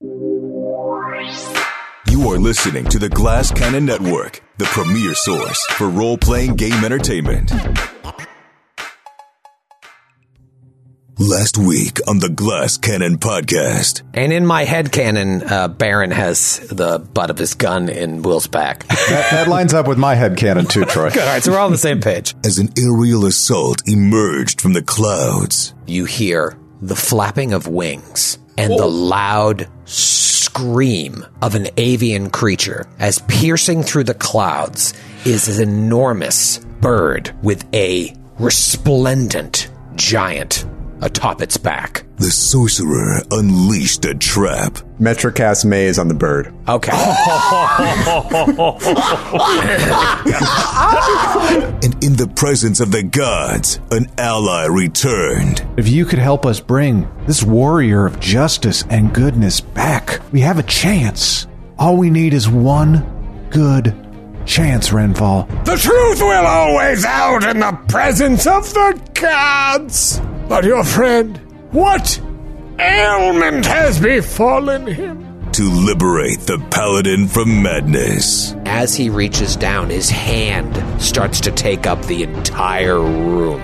You are listening to the Glass Cannon Network, the premier source for role playing game entertainment. Last week on the Glass Cannon podcast. And in my head cannon, uh, Baron has the butt of his gun in Will's back. That, that lines up with my head cannon too, Troy. Good. All right, so we're all on the same page. As an aerial assault emerged from the clouds, You hear the flapping of wings and the loud scream of an avian creature as piercing through the clouds is an enormous bird with a resplendent giant atop its back. the sorcerer unleashed a trap. Metra cast maze on the bird. Okay. And in the presence of the gods, an ally returned. If you could help us bring this warrior of justice and goodness back, we have a chance. All we need is one good chance, Renfall. The truth will always out in the presence of the gods. But your friend, what ailment has befallen him? to liberate the paladin from madness. As he reaches down, his hand starts to take up the entire room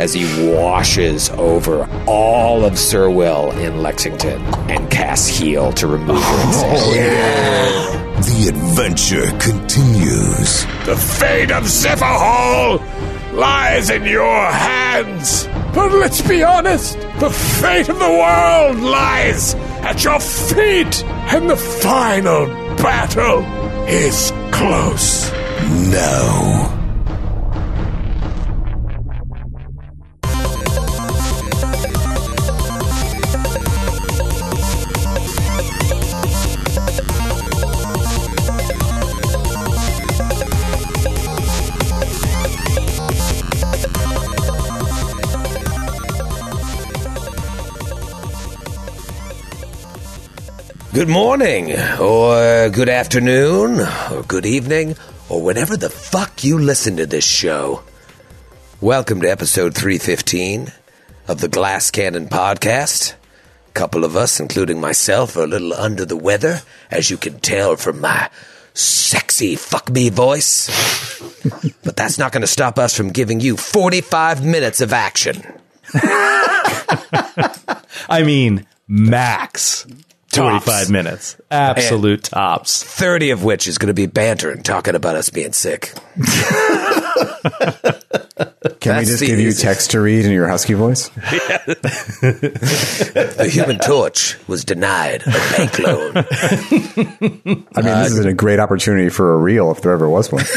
as he washes over all of Sir Will in Lexington and casts heal to remove oh, resistance. The adventure continues. The fate of Zephyr Hall lies in your hands. But let's be honest, the fate of the world lies at your feet, and the final battle is close. Now. Good morning, or uh, good afternoon, or good evening, or whenever the fuck you listen to this show. Welcome to episode 315 of the Glass Cannon podcast. A couple of us, including myself, are a little under the weather, as you can tell from my sexy fuck me voice. but that's not going to stop us from giving you 45 minutes of action. I mean, max. 25 minutes. Absolute tops. 30 of which is going to be banter and talking about us being sick. Can we just give you easiest. text to read in your husky voice? The Human Torch was denied a bank loan. I mean, this is a great opportunity for a reel if there ever was one.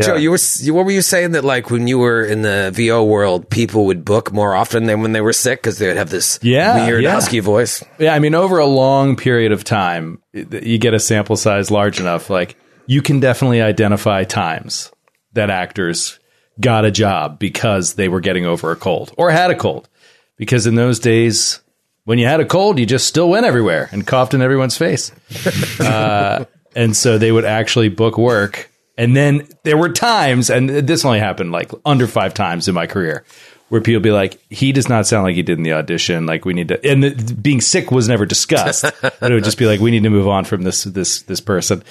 Joe, you were what were you saying that like when you were in the VO world, people would book more often than when they were sick because they would have this Yeah, weird yeah. husky voice. Yeah, I mean, over a long period of time, you get a sample size large enough, like you can definitely identify times that actors got a job because they were getting over a cold or had a cold. Because in those days, when you had a cold, you just still went everywhere and coughed in everyone's face. uh, and so they would actually book work. And then there were times, and this only happened like under five times in my career, where people be like, "He does not sound like he did in the audition. Like we need to." And the, being sick was never discussed. but it would just be like, "We need to move on from this this this person."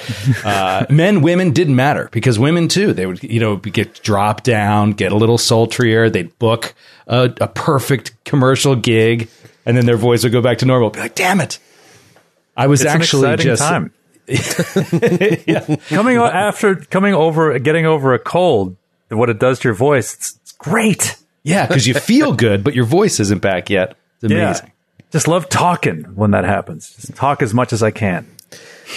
Uh, men, women didn't matter because women too. They would you know get dropped down, get a little sultrier. They'd book a, a perfect commercial gig, and then their voice would go back to normal. Be like, "Damn it." I was It's actually an just time. Coming o- after coming over, getting over a cold, what it does to your voice, it's, it's great. Yeah, because you feel good, but your voice isn't back yet. It's amazing. Yeah. Just love talking when that happens. Just talk as much as I can.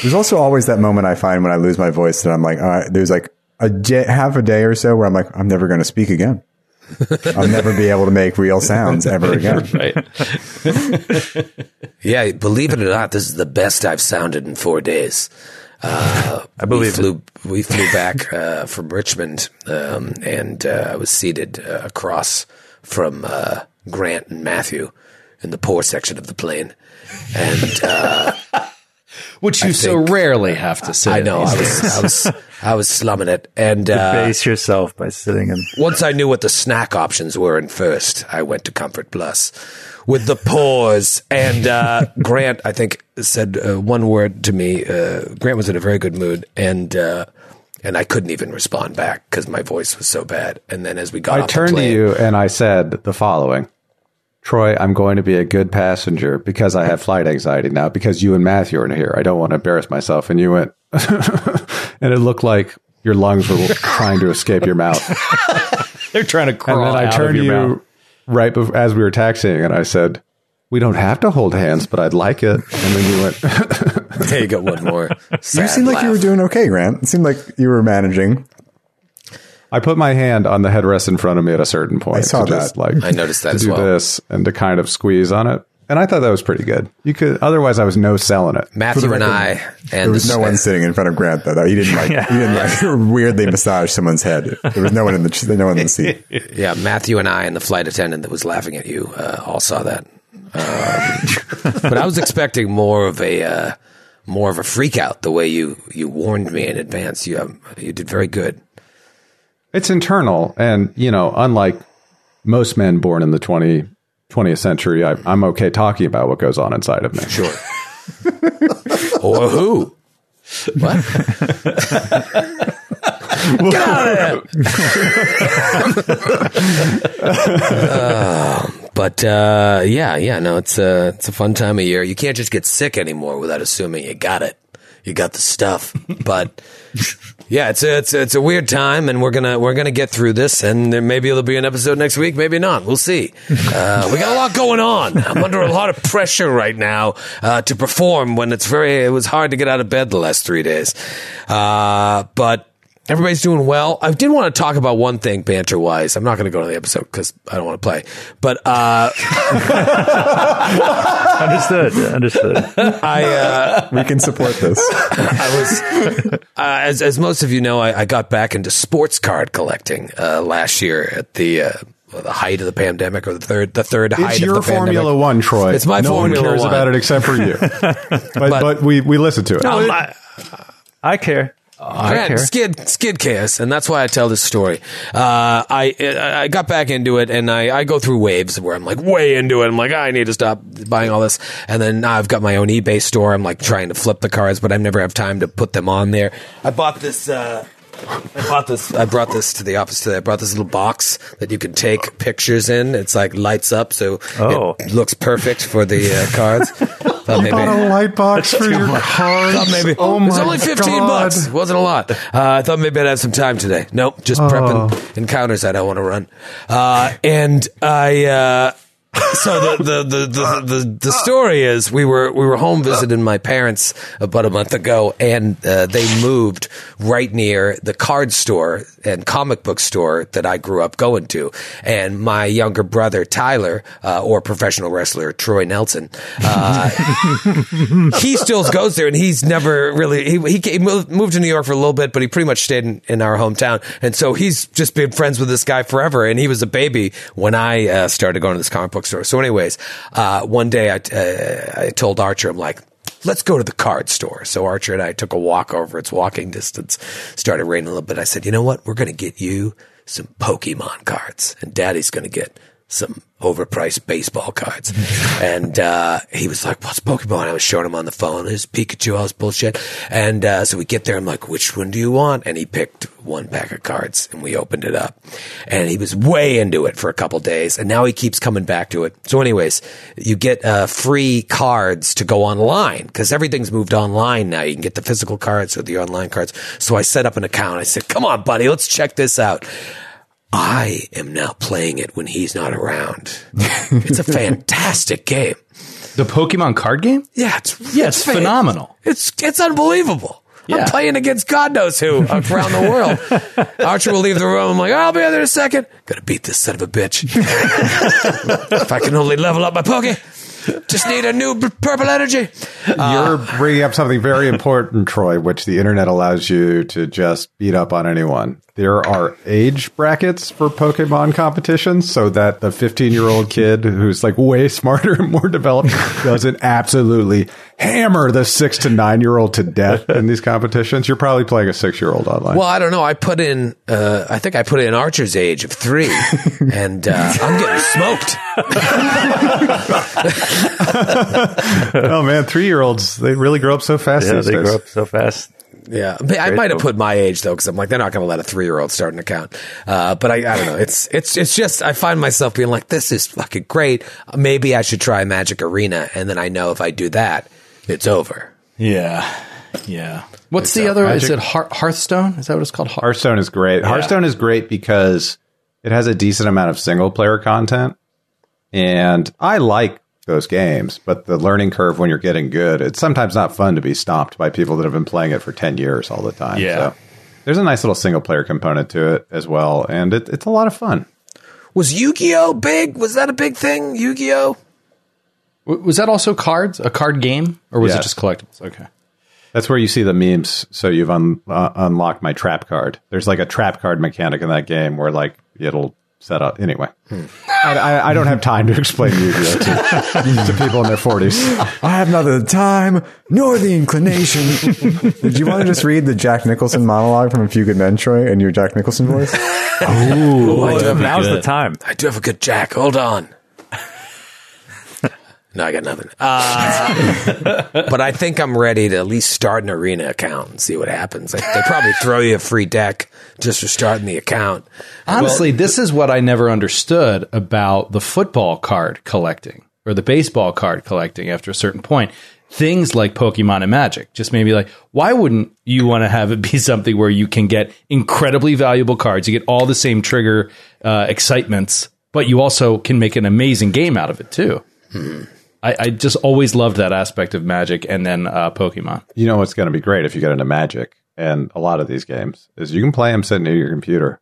There's also always that moment I find when I lose my voice that I'm like, all right, there's like a day, half a day or so where I'm like, I'm never going to speak again. I'll never be able to make real sounds ever again. Right. Yeah, believe it or not, this is the best I've sounded in four days. Uh, I believe we flew. We flew back uh, from Richmond, um, and uh, I was seated uh, across from uh, Grant and Matthew in the poor section of the plane, and uh, Which you so rarely have to say. I know I was. I was, I was slumming it. And uh, Base yourself by sitting in. once I knew what the snack options were in first, I went to Comfort Plus, with the pause. And uh, Grant, I think, said uh, one word to me. Uh, Grant was in a very good mood, and uh, and I couldn't even respond back because my voice was so bad. And then as we got, I off the plane. I turned to you and I said the following Troy, I'm going to be a good passenger because I have flight anxiety now because you and Matthew are in here. I don't want to embarrass myself. And you went, and it looked like your lungs were trying to escape your mouth. They're trying to And crawl then I out turned of to your you mouth. Right before, as we were taxiing and I said, we don't have to hold hands, but I'd like it. And then you went, There you go, one more. You seemed like you were doing okay, Grant. It seemed like you were managing. I put my hand on the headrest in front of me at a certain point. I saw to just, that. Like I noticed that to as do well. this and to kind of squeeze on it, and I thought that was pretty good. You could otherwise, I was no selling it. Matthew and I, There was no one sitting in front of Grant though. He didn't like. He didn't like weirdly massage someone's head. There was no one in the no one in the seat. Yeah, Matthew and I and the flight attendant that was laughing at you uh, all saw that. Um, but I was expecting more of a uh, more of a freak out the way you you warned me in advance. You um, you did very good. It's internal, and you know, unlike most men born in the 20, 20th century, I, I'm okay talking about what goes on inside of me. Sure. or who? What? Get out of there! Uh, but uh, yeah, yeah, no, it's a it's a fun time of year. You can't just get sick anymore without assuming you got it. You got the stuff, but yeah, it's a, it's a, it's a weird time, and we're gonna we're gonna get through this, and there maybe there'll be an episode next week, maybe not. We'll see. Uh, we got a lot going on. I'm under a lot of pressure right now uh, to perform when it's very it was hard to get out of bed the last three days, uh, but. Everybody's doing well. I did want to talk about one thing, banter wise. I'm not going to go to the episode because I don't want to play. But uh, Understood. Understood. I, uh, We can support this. I was, uh, as as most of you know, I, I got back into sports card collecting uh, last year at the uh, the height of the pandemic, or the third the third height It's of your the pandemic. Formula One, Troy. It's my no Formula one cares One. about it except for you. but, but, we we listen to it. Um, I- I care. I care. skid skid chaos, and that's why I tell this story. Uh, I I got back into it, and I, I go through waves where I'm like way into it. I'm like, I need to stop buying all this, and then now I've got my own eBay store. I'm like trying to flip the cards, but I never have time to put them on there. I bought this. Uh, I bought this. I brought this to the office today. I brought this little box that you can take pictures in. It's like lights up, so Oh. it looks perfect for the uh, cards. Thought maybe- Bought a light box for your car. thought maybe oh it was only 15 God. bucks. It wasn't a lot. Uh, I thought maybe I'd have some time today. Nope, just prepping encounters I don't want to run. Uh, and I, uh, so the, the, the, the, the, the story is we were, we were home visiting my parents about a month ago and, uh, they moved right near the card store and comic book store that I grew up going to. And my younger brother, Tyler, uh, or professional wrestler Troy Nelson, uh, he still goes there and he's never really he, he moved to new york for a little bit but he pretty much stayed in, in our hometown and so he's just been friends with this guy forever and he was a baby when i uh, started going to this comic book store so anyways uh, one day I, uh, I told archer i'm like Let's go to the card store. So Archer and I took a walk over. It's walking distance. Started raining a little bit. I said, "You know what? We're going to get you some Pokemon cards, and Daddy's going to get some overpriced baseball cards. and uh, he was like, What's Pokemon? I was showing him on the phone. There's Pikachu, all this bullshit. And uh, so we get there. I'm like, Which one do you want? And he picked one pack of cards and we opened it up. And he was way into it for a couple days. And now he keeps coming back to it. So, anyways, you get uh, free cards to go online because everything's moved online now. You can get the physical cards or the online cards. So I set up an account. I said, Come on, buddy, let's check this out. I am now playing it when he's not around. it's a fantastic game. The Pokemon card game? Yeah, it's Yeah, it's fan- phenomenal. It's it's unbelievable. I'm playing against God knows who around the world. Archer will leave the room. I'm like, I'll be there in a second. Gotta beat this son of a bitch. if I can only level up my Poke, just need a new purple energy. You're uh, bringing up something very important, Troy, which the internet allows you to just beat up on anyone. There are age brackets for Pokemon competitions so that the 15 year old kid who's like way smarter and more developed doesn't absolutely hammer the six to nine year old to death in these competitions. You're probably playing a six year old online. Well, I don't know. I put in, uh, I think I put in Archer's age of three, and uh, I'm getting smoked. oh man, three year olds they really grow up so fast. Yeah, these they days. grow up so fast. Yeah, I Great might have put my age though, because I'm like they're not going to let a three year old start an account. Uh, but I, I don't know. It's it's it's just I find myself being like, this is fucking great. Maybe I should try Magic Arena, and then I know if I do that, it's over. Yeah. Yeah. What's the other? Is it Hear- Hearthstone? Is that what it's called? Hearth- Hearthstone is great. Hearthstone is great because it has a decent amount of single player content, and I like those games. But the learning curve when you're getting good, it's sometimes not fun to be stomped by people that have been playing it for ten years all the time. Yeah. So there's a nice little single player component to it as well, and it, it's a lot of fun. Was Yu Gi Oh big? Was that a big thing? Yu Gi Oh. W- was that also cards? A card game, or was it just collectibles? Okay. That's where you see the memes. So you've un- uh, unlocked my trap card. There's like a trap card mechanic in that game where like it'll set up. Anyway, I, I, I don't have time to explain Yu-Gi-Oh to, to people in their 40s. I have neither the time nor the inclination. Did you want to just read the Jack Nicholson monologue from A Few Good Men, Troy, in your Jack Nicholson voice? Ooh, I do have Now's good. the time. I do have a good Jack. Hold on. No, I got nothing. Uh, but I think I'm ready to at least start an arena account and see what happens. Like, they probably throw you a free deck just for starting the account. Honestly, this is what I never understood about the football card collecting or the baseball card collecting after a certain point. Things like Pokemon and Magic just maybe like, why wouldn't you want to have it be something where you can get incredibly valuable cards? You get all the same trigger uh, excitements, but you also can make an amazing game out of it too. I, I just always loved that aspect of Magic and then uh, Pokemon. You know what's going to be great if you get into Magic and a lot of these games is you can play them sitting near your computer,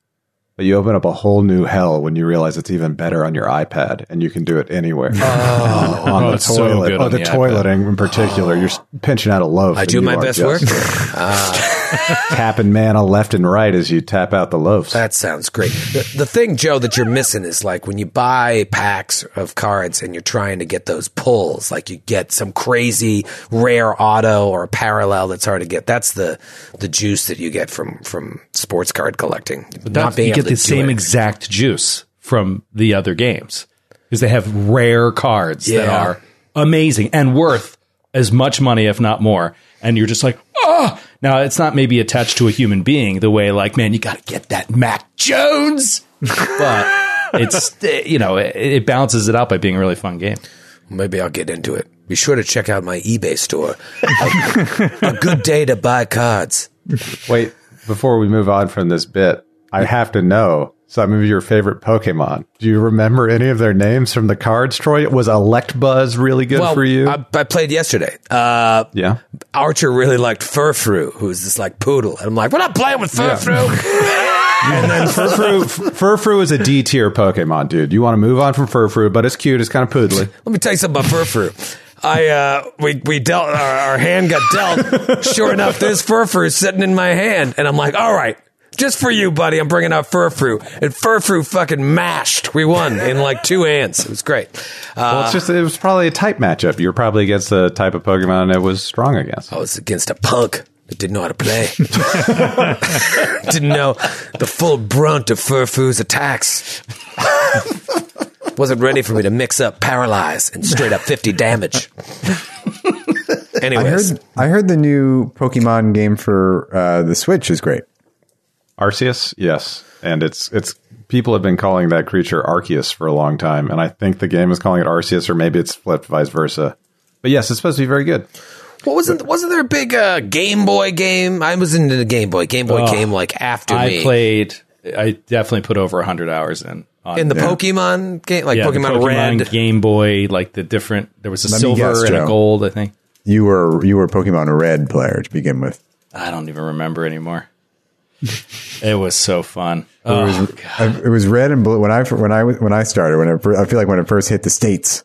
but you open up a whole new hell when you realize it's even better on your iPad and you can do it anywhere. Oh, on Oh, the it's so toilet. good oh, on the, the toileting in particular. You're pinching out a loaf. I do my best just work. Tapping mana left and right as you tap out the loaves. That sounds great. The, the thing, Joe, that you're missing is like when you buy packs of cards and you're trying to get those pulls, like you get some crazy rare auto or a parallel that's hard to get. That's the the juice that you get from from sports card collecting. Not being you get to the do same it. exact juice from the other games because they have rare cards that are amazing and worth as much money, if not more. And you're just like, oh, now it's not maybe attached to a human being the way like, man, you got to get that Mac Jones, but it's you know it, it balances it out by being a really fun game. Maybe I'll get into it. Be sure to check out my eBay store. a, a good day to buy cards. Wait, before we move on from this bit, I have to know some of your favorite Pokemon. Do you remember any of their names from the cards, Troy? Was Electabuzz really good well, for you? I, I played yesterday. Uh, yeah. Archer really liked Furfrou, who's this like poodle, and I'm like, we're not playing with Furfrou. And then Furfrou, Furfrou is a D tier Pokemon, dude. You want to move on from Furfrou, but it's cute. It's kind of poodly. Let me tell you something about Furfrou. I uh, we we dealt our, our hand got dealt. Sure enough, this there's Furfrou sitting in my hand, and I'm like, all right. Just for you, buddy, I'm bringing out Furfrou. And Furfrou fucking mashed. We won in like two hands. It was great. Well, Uh, it's just, it was probably a type matchup. You were probably against the type of Pokemon it was strong against. I was against a punk that didn't know how to play. didn't know the full brunt of Furfrou's attacks. Wasn't ready for me to mix up paralyze and straight up 50 damage. I Anyways, heard, I heard the new Pokemon game for uh, the Switch is great. Arceus, yes. And it's, it's, people have been calling that creature Arceus for a long time. And I think the game is calling it Arceus, or maybe it's flipped vice versa. But yes, it's supposed to be very good. what wasn't wasn't there a big uh, Game Boy game? I was into the Game Boy. Game Boy Oh, came like after I me. played. I definitely put over hundred hours in. On in the Yeah. Pokemon game, like yeah, the Pokemon, Red. Game Boy, like the different. There was a Let silver guess, and a gold. I think. You were you were a Pokemon Red player to begin with. I don't even remember anymore. It was so fun. It Oh, was, I- it was red and blue when I when I when I started. When it, I feel like when it first hit the states,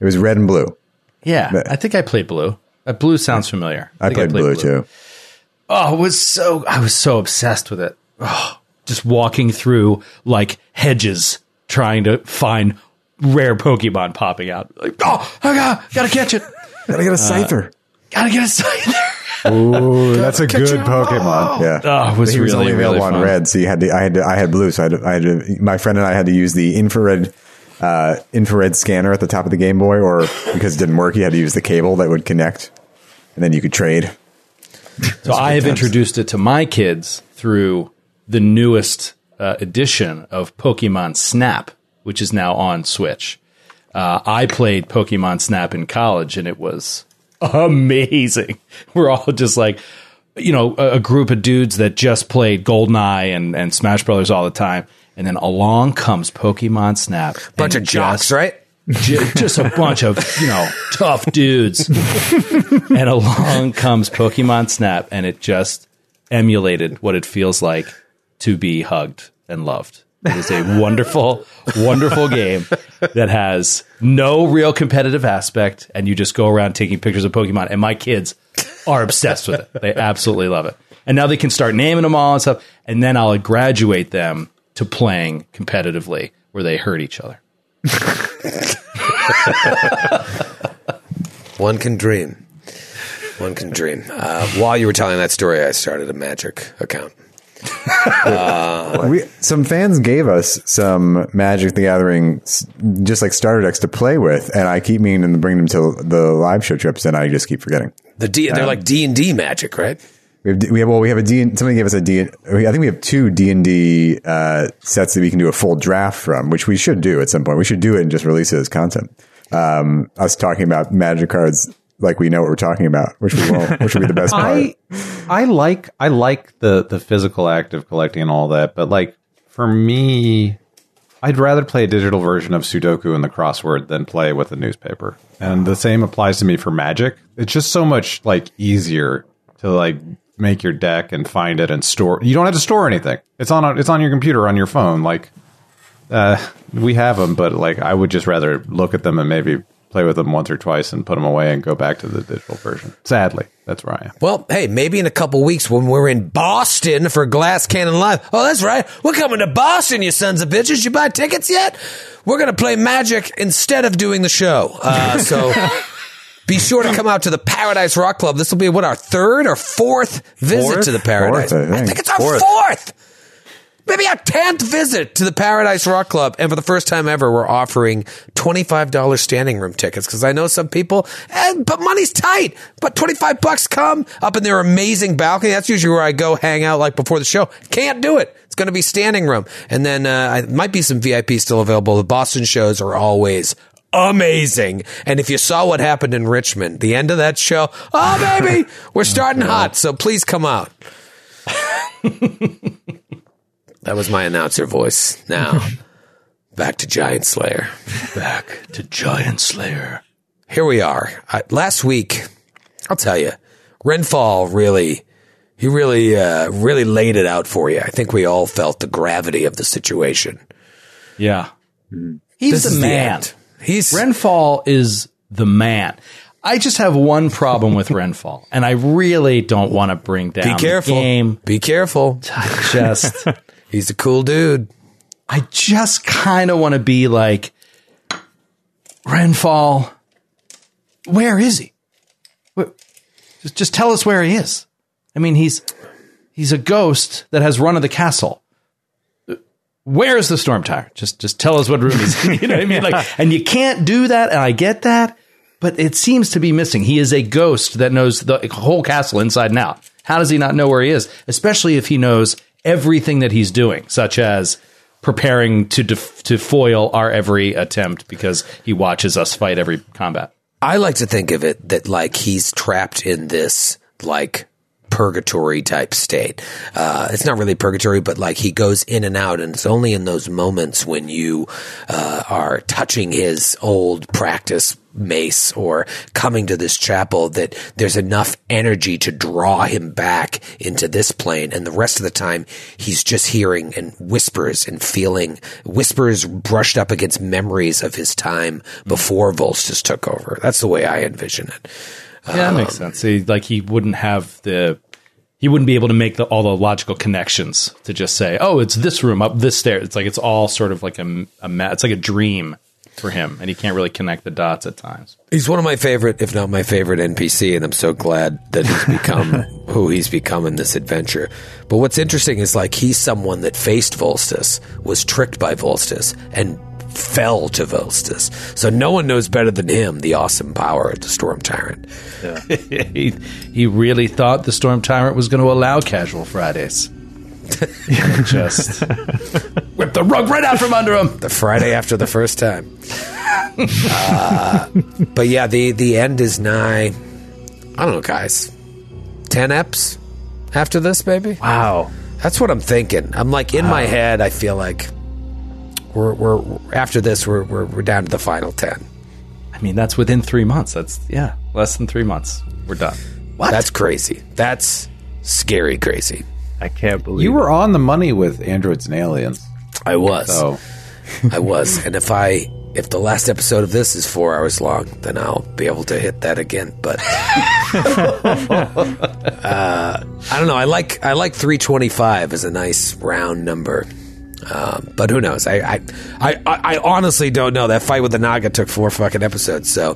it was red and blue. yeah, I think I played blue. Uh, blue sounds familiar. I, think played, blue, too. Oh, it was so. I was so obsessed with it. Oh, just walking through like hedges, trying to find rare Pokemon popping out. Like, oh, I got, gotta catch it. Gotta get a Scyther. Gotta get a Scyther. Ooh, that's a good Pokemon. Yeah. Oh, it was he was really, only available really on red, so you had to. I had to. I had blue, so I had, to, I had to. My friend and I had to use the infrared, uh, infrared scanner at the top of the Game Boy, or because it didn't work, you had to use the cable that would connect, and then you could trade. So I have introduced it to my kids through the newest uh, edition of Pokemon Snap, which is now on Switch. Uh, I played Pokemon Snap in college, and it was amazing. We're all just like, you know, a, a group of dudes that just played GoldenEye and, and Smash Brothers all the time, and then along comes Pokemon Snap. Bunch of jocks, just- right? Ju- just a bunch of you know tough dudes and along comes pokemon snap and it just emulated what it feels like to be hugged and loved it is a wonderful wonderful game that has no real competitive aspect and you just go around taking pictures of pokemon and my kids are obsessed with it they absolutely love it and now they can start naming them all and stuff and then i'll graduate them to playing competitively where they hurt each other One can dream. One can dream. Uh, while you were telling that story, I started a magic account. We some fans gave us some Magic the Gathering, just like starter decks to play with, and I keep meaning to bring them to the live show trips, and I just keep forgetting. The D, they're like D and D magic, right? We have, we have well, we have a D. Somebody gave us a D. I think we have two D and D uh, sets that we can do a full draft from, which we should do at some point. We should do it and just release it as content. Um, us talking about Magic cards like we know what we're talking about, which we won't, which would be the best part. I I like I like the the physical act of collecting and all that, but like for me, I'd rather play a digital version of Sudoku and the crossword than play with a newspaper. And the same applies to me for Magic. It's just so much like easier to like make your deck and find it and store. You don't have to store anything. It's on a, it's on your computer on your phone. Like uh, we have them, but like I would just rather look at them and maybe play with them once or twice and put them away and go back to the digital version. Sadly, that's where I am. Well, hey, maybe in a couple weeks when we're in Boston for Glass Cannon Live. Oh, that's right. We're coming to Boston, you sons of bitches. You buy tickets yet? We're going to play Magic instead of doing the show. Uh, so be sure to come out to the Paradise Rock Club. This will be what our third or fourth visit Fourth? to the Paradise. Fourth, I think. it's our fourth. Maybe our 10th visit to the Paradise Rock Club. And for the first time ever, we're offering $25 standing room tickets because I know some people, eh, but money's tight. But 25 bucks come up in their amazing balcony. That's usually where I go hang out like before the show. Can't do it. It's going to be standing room. And then uh, I might be some VIP still available. The Boston shows are always amazing. And if you saw what happened in Richmond, the end of that show, oh, baby, we're starting hot. So please come out. That was my announcer voice. Now, back to Giant Slayer. back to giant slayer Here we are. I, last week, I'll tell you, Renfall really, he really, uh, really laid it out for you. I think we all felt the gravity of the situation. Yeah. He's the the man. end. He's Renfall is the man. I just have one problem with Renfall, and I really don't want to bring down be careful. the game. Be careful. I just, He's a cool dude. I just kind of want to be like Renfall. Where is he? Just, just tell us where he is. I mean, he's he's a ghost that has run of the castle. Where's the storm tower? Just just tell us what room he's in. You know what I mean? Like, and you can't do that, and I get that, but it seems to be missing. He is a ghost that knows the whole castle inside and out. How does he not know where he is? Especially if he knows everything that he's doing, such as preparing to def- to foil our every attempt because he watches us fight every combat. I like to think of it that like he's trapped in this like purgatory type state. Uh, it's not really purgatory, but like he goes in and out, and it's only in those moments when you uh, are touching his old practice mace or coming to this chapel that there's enough energy to draw him back into this plane and the rest of the time he's just hearing and whispers and feeling whispers brushed up against memories of his time before Volstis took over that's the way I envision it Yeah, that makes sense. He, like he wouldn't have the he wouldn't be able to make the, all the logical connections to just say, "Oh, it's this room up this stair." It's like it's all sort of like a, a it's like a dream for him, and he can't really connect the dots at times. He's one of my favorite, if not my favorite NPC, and I'm so glad that he's become who he's become in this adventure. But what's interesting is like he's someone that faced Volstis, was tricked by Volstis, and fell to Volstis. So no one knows better than him the awesome power of the Storm Tyrant. he, he really thought the Storm Tyrant was going to allow casual Fridays. Just whip the rug right out from under him. The Friday after the first time. Uh, but yeah, the the end is nigh. I don't know, guys. Ten eps after this, baby. Wow. That's what I'm thinking. I'm like in my head. I feel like we're we're after this. We're we're, we're down to the final ten. I mean, that's within three months. That's yeah, less than three months. We're done. What? That's crazy. That's scary crazy. I can't believe You it. were on the money with androids and aliens. I was. So I was. And if I if the last episode of this is four hours long, then I'll be able to hit that again. But uh, I don't know. I like I like three twenty five as a nice round number. Um, but who knows? I, I I I honestly don't know. That fight with the Naga took four fucking episodes. So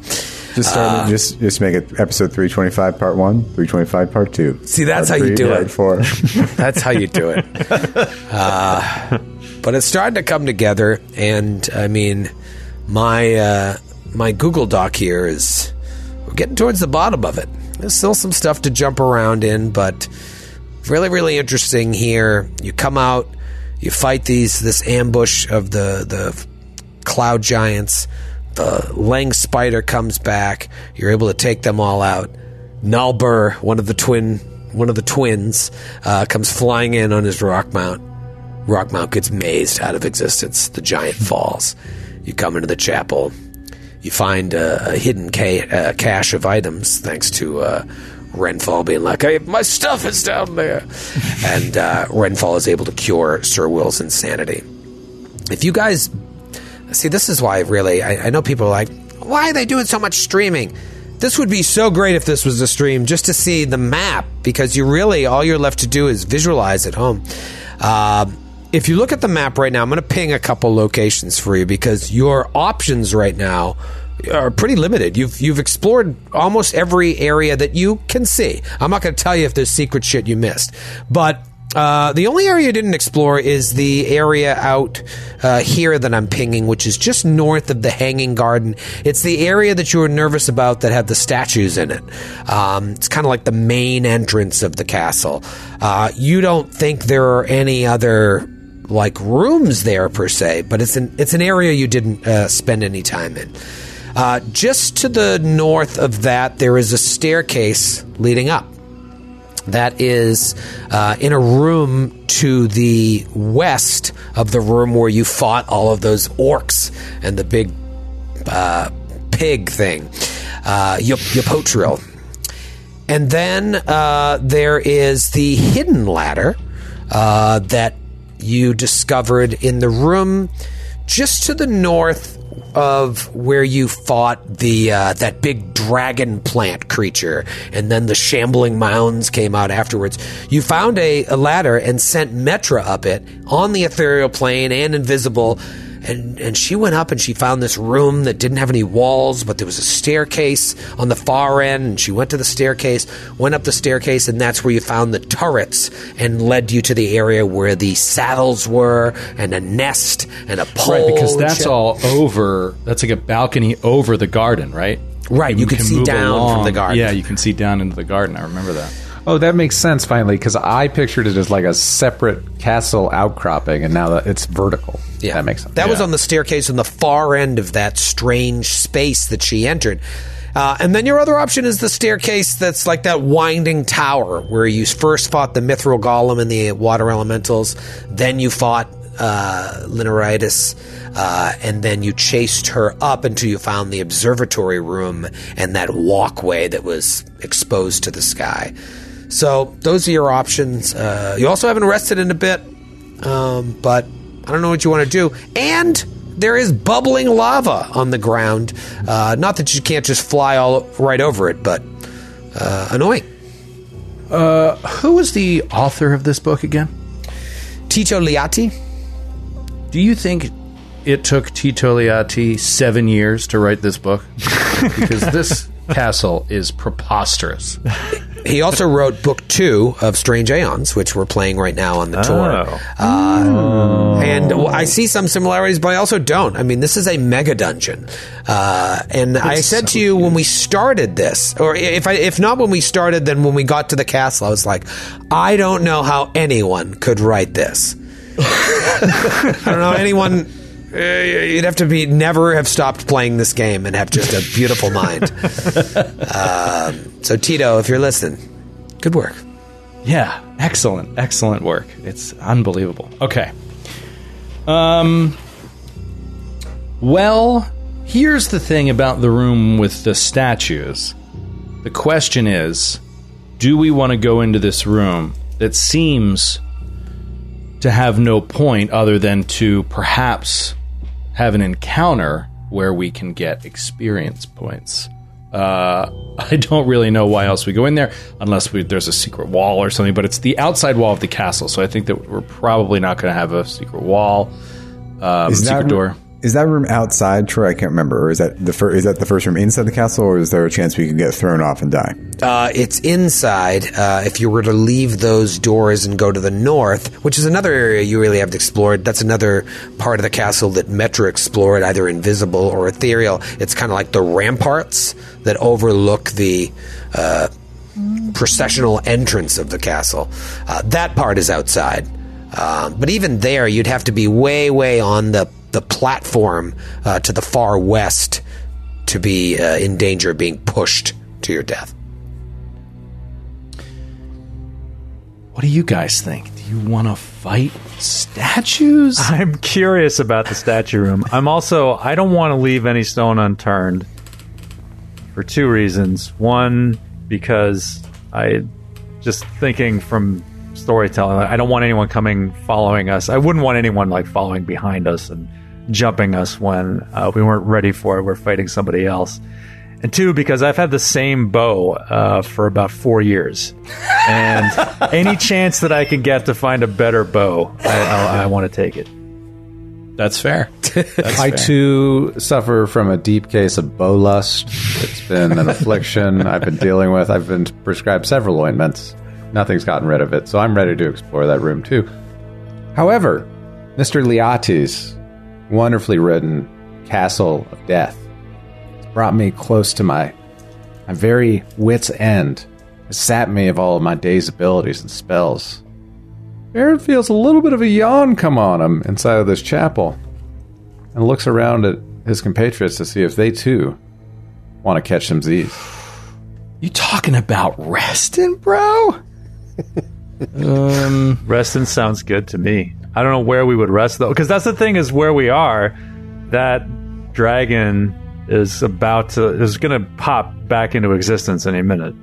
Just start. just just make it episode three twenty five part one, three twenty five part two. See, that's Part how you do it. Four. That's how you do it. Uh, but it's starting to come together, and I mean, my uh, my Google Doc here is we're getting towards the bottom of it. There's still some stuff to jump around in, but really, really interesting here. You come out, you fight these this ambush of the the cloud giants. The Leng spider comes back. You're able to take them all out. Nalbur, one of the twin, one of the twins, uh, comes flying in on his rock mount. Rock mount gets mazed out of existence. The giant falls. You come into the chapel. You find uh, a hidden ca- uh, cache of items, thanks to uh, Renfall being like, "Hey, my stuff is down there," and uh, Renfall is able to cure Sir Will's insanity. If you guys see, this is why really I, I know people are like, why are they doing so much streaming? This would be so great if this was a stream just to see the map because you really all you're left to do is visualize at home. Um, if you look at the map right now, I'm going to ping a couple locations for you because your options right now are pretty limited. You've you've explored almost every area that you can see. I'm not going to tell you if there's secret shit you missed, but uh, the only area you didn't explore is the area out uh, here that I'm pinging, which is just north of the Hanging Garden. It's the area that you were nervous about that had the statues in it. Um, it's kind of like the main entrance of the castle. Uh, you don't think there are any other like rooms there per se, but it's an it's an area you didn't uh, spend any time in. Uh, just to the north of that, there is a staircase leading up that is uh, in a room to the west of the room where you fought all of those orcs and the big uh, pig thing, uh, Yop- Yopotril. And then uh, there is the hidden ladder uh, that you discovered in the room just to the north of where you fought the uh, that big dragon plant creature, and then the shambling mounds came out afterwards. You found a, a ladder and sent Metra up it on the ethereal plane and invisible. And, and she went up and she found this room that didn't have any walls, but there was a staircase on the far end. And she went to the staircase, went up the staircase, and that's where you found the turrets and led you to the area where the saddles were and a nest and a pole. Right, because that's all over. That's like a balcony over the garden, right? Right, you can see move down from the garden. Yeah, you can see down into the garden. I remember that. Oh, that makes sense finally because I pictured it as like a separate castle outcropping, and now that it's vertical. Yeah, that makes sense. That was on the staircase on the far end of that strange space that she entered. Uh, and then your other option is the staircase that's like that winding tower where you first fought the mithril golem and the water elementals. Then you fought uh, Linaritis. Uh, and then you chased her up until you found the observatory room and that walkway that was exposed to the sky. So those are your options. Uh, you also haven't rested in a bit, um, but I don't know what you want to do. And there is bubbling lava on the ground. Uh, not that you can't just fly all right over it, but uh, annoying. Who was the author of this book again? Tito Leati. Do you think it took Tito Leati seven years to write this book? because this castle is preposterous. He also wrote book two of Strange Aeons, which we're playing right now on the tour. Oh. Uh, And I see some similarities, but I also don't. I mean, this is a mega dungeon. Uh, and I said to you when we started this, or if I, if not when we started, then when we got to the castle, I was like, I don't know how anyone could write this. I don't know anyone. Uh, You'd have to be never have stopped playing this game and have just a beautiful mind. um, so Tito, if you're listening, good work. Yeah, excellent, excellent work. It's unbelievable. Okay. Um well, here's the thing about the room with the statues. The question is, do we want to go into this room that seems to have no point other than to perhaps have an encounter where we can get experience points? Uh, I don't really know why else we go in there unless we, there's a secret wall or something. But it's the outside wall of the castle, so I think that we're probably not going to have a secret wall, um, Is that secret door. Is that room outside, Troy? I can't remember. Or is that the fir- is that the first room inside the castle, or is there a chance we could get thrown off and die? Uh, it's inside. Uh, if you were to leave those doors and go to the north, which is another area you really haven't explored, that's another part of the castle that Metra explored, either invisible or ethereal. It's kind of like the ramparts that overlook the uh, processional entrance of the castle. Uh, that part is outside. Um, but even there, you'd have to be way, way on the, the platform uh, to the far west to be uh, in danger of being pushed to your death. What do you guys think? Do you want to fight statues? I'm curious about the statue room. I'm also I don't want to leave any stone unturned for two reasons. One, because I just thinking from storytelling, I don't want anyone coming following us. I wouldn't want anyone like following behind us and jumping us when uh, we weren't ready for it. We're fighting somebody else. And two, because I've had the same bow uh, for about four years, and any chance that I can get to find a better bow, I, I, I want to take it. That's fair. That's I fair. too suffer from a deep case of bow lust. It's been an affliction I've been dealing with. I've been prescribed several ointments. Nothing's gotten rid of it, so I'm ready to explore that room too. However, Mr. Leati's wonderfully written Castle of Death has brought me close to my my very wit's end. It sapped me of all of my day's abilities and spells. Aaron feels a little bit of a yawn come on him inside of this chapel and looks around at his compatriots to see if they too want to catch some Z's. You talking about resting, bro? um, Resting sounds good to me. I don't know where we would rest though, because that's the thing is where we are. That dragon is about to is going to pop back into existence any minute.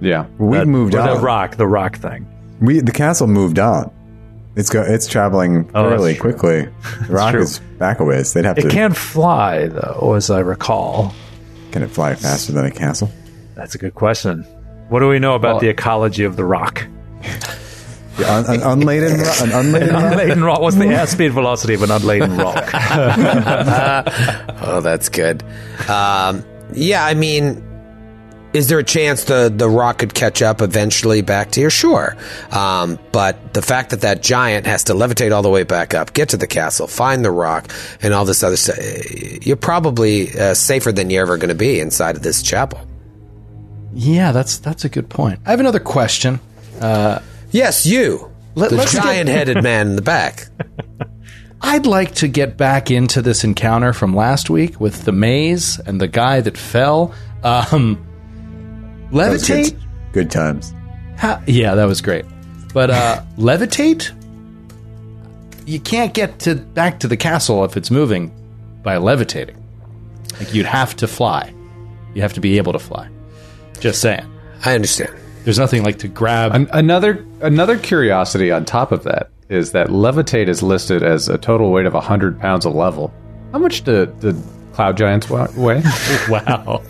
Yeah. We That- moved or on. The rock, the rock thing. We the castle moved on. It's go. It's traveling Oh, that's fairly true. quickly. The rock true. is back a ways. They'd have It to. can fly though, as I recall. Can it fly faster than a castle? That's a good question. What do we know about Well- the ecology of the rock? The un, an unladen, ro- an unladen rock? unladen rock. What's the airspeed velocity of an unladen rock? Oh, that's good. Um, yeah, I mean, is there a chance the the rock could catch up eventually back to here? Sure, um, but the fact that that giant has to levitate all the way back up, get to the castle, find the rock, and all this other stuff, you're probably uh, safer than you're ever going to be inside of this chapel. yeah, that's that's a good point. I have another question. Yes, you, Let- the let's giant-headed man in the back. I'd like to get back into this encounter from last week with the maze and the guy that fell. Um, levitate? Good, good times. Ha- yeah, that was great. But uh, levitate? You can't get to back to the castle if it's moving by levitating. Like you'd have to fly. You have to be able to fly. Just saying. I understand. There's nothing like to grab. An- another another curiosity on top of that is that levitate is listed as a total weight of 100 pounds a level. How much do the cloud giants wa- weigh? wow.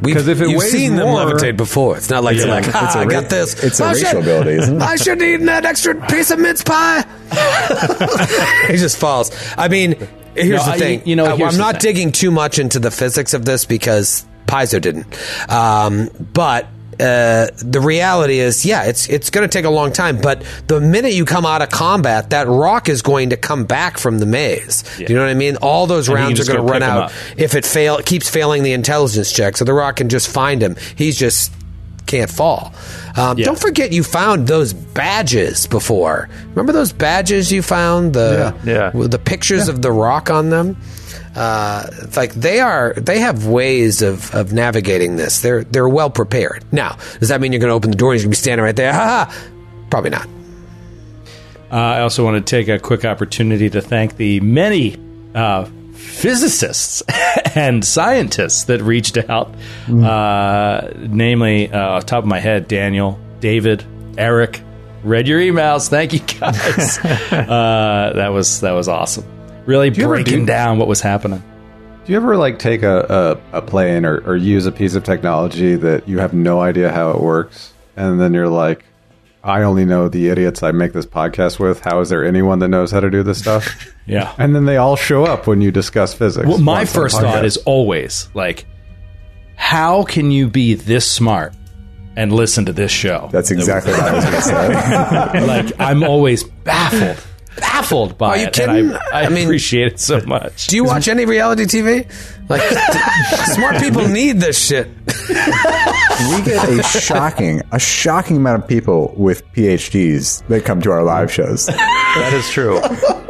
We've, 'Cause if it you've weighs seen them more- levitate before. It's not like you're like, ah, It's a I ra- got this. It's a I racial should- ability, isn't it? I should have eaten that extra piece of mince pie. he just falls. I mean, here's No, the I- thing. you know, Uh, I'm not thing. digging too much into the physics of this because Paizo didn't. Um, but uh, the reality is, yeah, it's it's going to take a long time. But the minute you come out of combat, that rock is going to come back from the maze. Do you know what I mean? All those And rounds are going to run out if it fail it keeps failing the intelligence check. So the rock can just find him. He's just can't fall. Um, Yeah. Don't forget you found those badges before. Remember those badges you found? The Yeah. Yeah. the pictures of the rock on them. Uh, like they are, they have ways of, of navigating this. They're they're well prepared. Now, does that mean you're going to open the door and he's going to be standing right there? Ha ha! Probably not. Uh, I also want to take a quick opportunity to thank the many uh, physicists and scientists that reached out. Uh, namely, uh, off the top of my head, Daniel, David, Eric. Read your emails. Thank you guys. uh, that was that was awesome. Really breaking do- down what was happening. Do you ever like take a, a, a plane or, or use a piece of technology that you have no idea how it works, and then you're like, I only know the idiots I make this podcast with. How is there anyone that knows how to do this stuff? Yeah. and then they all show up when you discuss physics. Well, my once on a first thought is always like, how can you be this smart and listen to this show? That's exactly what I was going to say. like I'm always baffled, baffled by Are you it. kidding? And I, I, I mean- appreciate it so much. Do you watch any reality TV? Like, smart people need this shit. we get a shocking, a shocking amount of people with PhDs that come to our live shows. That is true.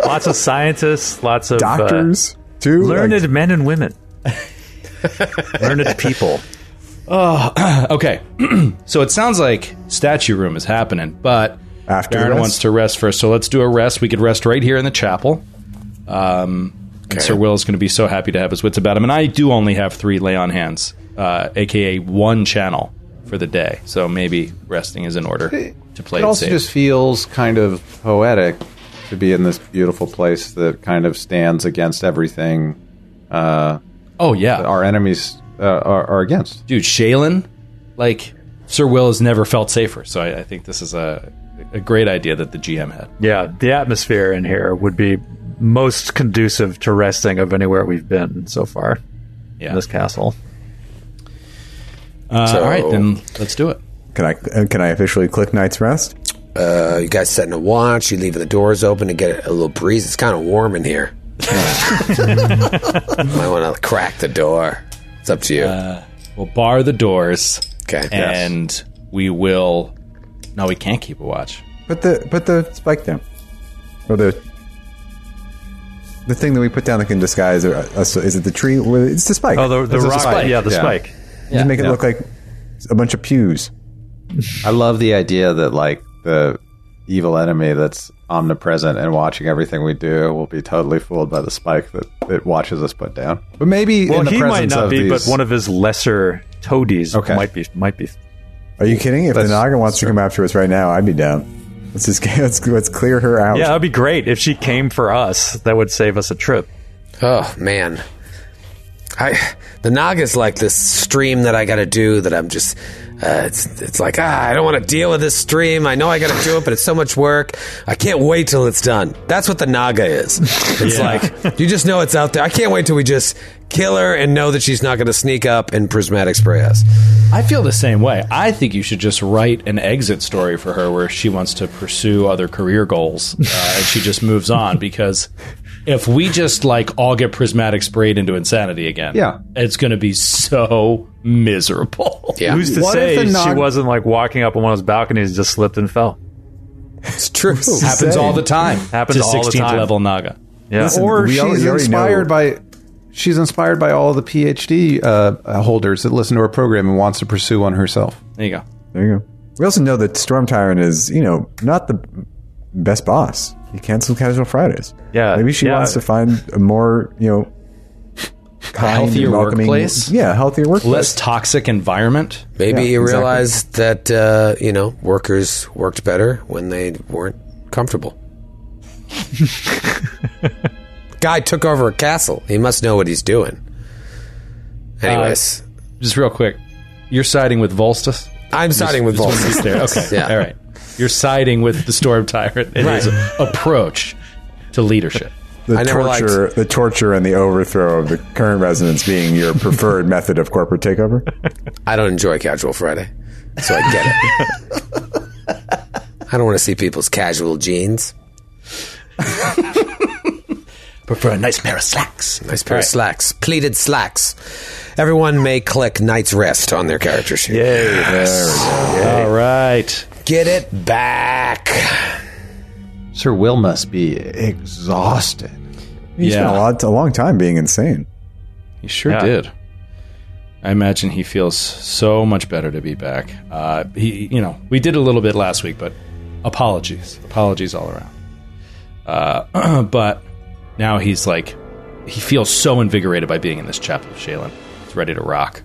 lots of scientists, lots of uh, Doctors, too. learned Like, men and women, learned people. okay, so it sounds like statue room is happening, but After Darren wants to rest first. So let's do a rest. We could rest right here in the chapel. Um, and Sir Will is going to be so happy to have his wits about him, and I do only have three lay on hands, uh, aka one channel for the day. So maybe resting is in order to play It it also safe. just feels kind of poetic to be in this beautiful place that kind of stands against everything uh, oh yeah, that our enemies uh, are, are against. dude, Shelyn, like Sir Will has never felt safer. So I, I think this is a a great idea that the GM had. Yeah, the atmosphere in here would be most conducive to resting of anywhere we've been so far Yeah. in this castle. Uh, So- all right, then let's do it. can I uh, can I officially click Night's Rest? Uh, you guys setting a watch? You leaving the doors open to get a little breeze? It's kind of warm in here. Might want to crack the door. It's up to you. We'll bar the doors. Okay. And we will. No, we can't keep a watch. Put the put the spike down, or the the thing that we put down that can disguise uh, us. Is it the tree? Well, It's the spike. Oh, the, the It's rock. spike. Yeah, the Yeah. spike. Just make it look like a bunch of pews. I love the idea that like the evil enemy that's omnipresent and watching everything we do will be totally fooled by the spike that it watches us put down. But maybe Well, in the he might not be, these, but one of his lesser toadies Okay. might be. Might be. Are you kidding? If the Naga wants to come after us right now, I'd be down. Let's just let's let's clear her out. Yeah, that'd be great if she came for us. That would save us a trip. Oh man, I the Naga's like this stream that I got to do. That I'm just. Uh, it's it's like ah, I don't want to deal with this stream. I know I got to do it, but it's so much work. I can't wait till it's done. That's what the Naga is. It's like you just know it's out there. I can't wait till we just kill her and know that she's not going to sneak up and prismatic spray us. I feel the same way. I think you should just write an exit story for her where she wants to pursue other career goals uh, and she just moves on because if we just like all get prismatic sprayed into insanity again, Yeah. it's going to be so miserable. Yeah, Who's to What say if the she wasn't like walking up on one of those balconies, and just slipped and fell? it's true. happens all the time. Happens to all the 16th time. level Naga. Yeah. Listen, or we she's already- already inspired know- by she's inspired by all the PhD uh, holders that listen to her program and wants to pursue one herself. There you go. There you go. We also know that Storm Tyrant is, you know, not the best boss. He canceled Casual Fridays. Yeah, Maybe she yeah. wants to find a more, you know, kind healthier and welcoming- workplace? Yeah, healthier workplace. Less toxic environment. Maybe Yeah, you exactly. realized that uh, you know workers worked better when they weren't comfortable. Guy took over a castle. He must know what he's doing. Anyways, uh, Just real quick, you're siding with Volstus? I'm siding with Just wanna Volstus. be clear. Okay. Yeah. All right. You're siding with the Storm Tyrant and his approach to leadership. the I never liked- torture, the torture, and the overthrow of the current residents being your preferred method of corporate takeover. I don't enjoy Casual Friday, so I get it. I don't want to see people's casual jeans. Prefer a nice pair of slacks. Nice pair of slacks, pleated slacks. Everyone may click Night's Rest on their character sheet. Yeah, all right. Get it back. Sir Will must be exhausted. He spent Yeah. a lot, a long time being insane. He sure Yeah. did. I imagine he feels so much better to be back. Uh, he, you know, we did a little bit last week, but apologies, apologies all around. Uh, but now he's like, he feels so invigorated by being in this chapel of Shelyn. He's ready to rock.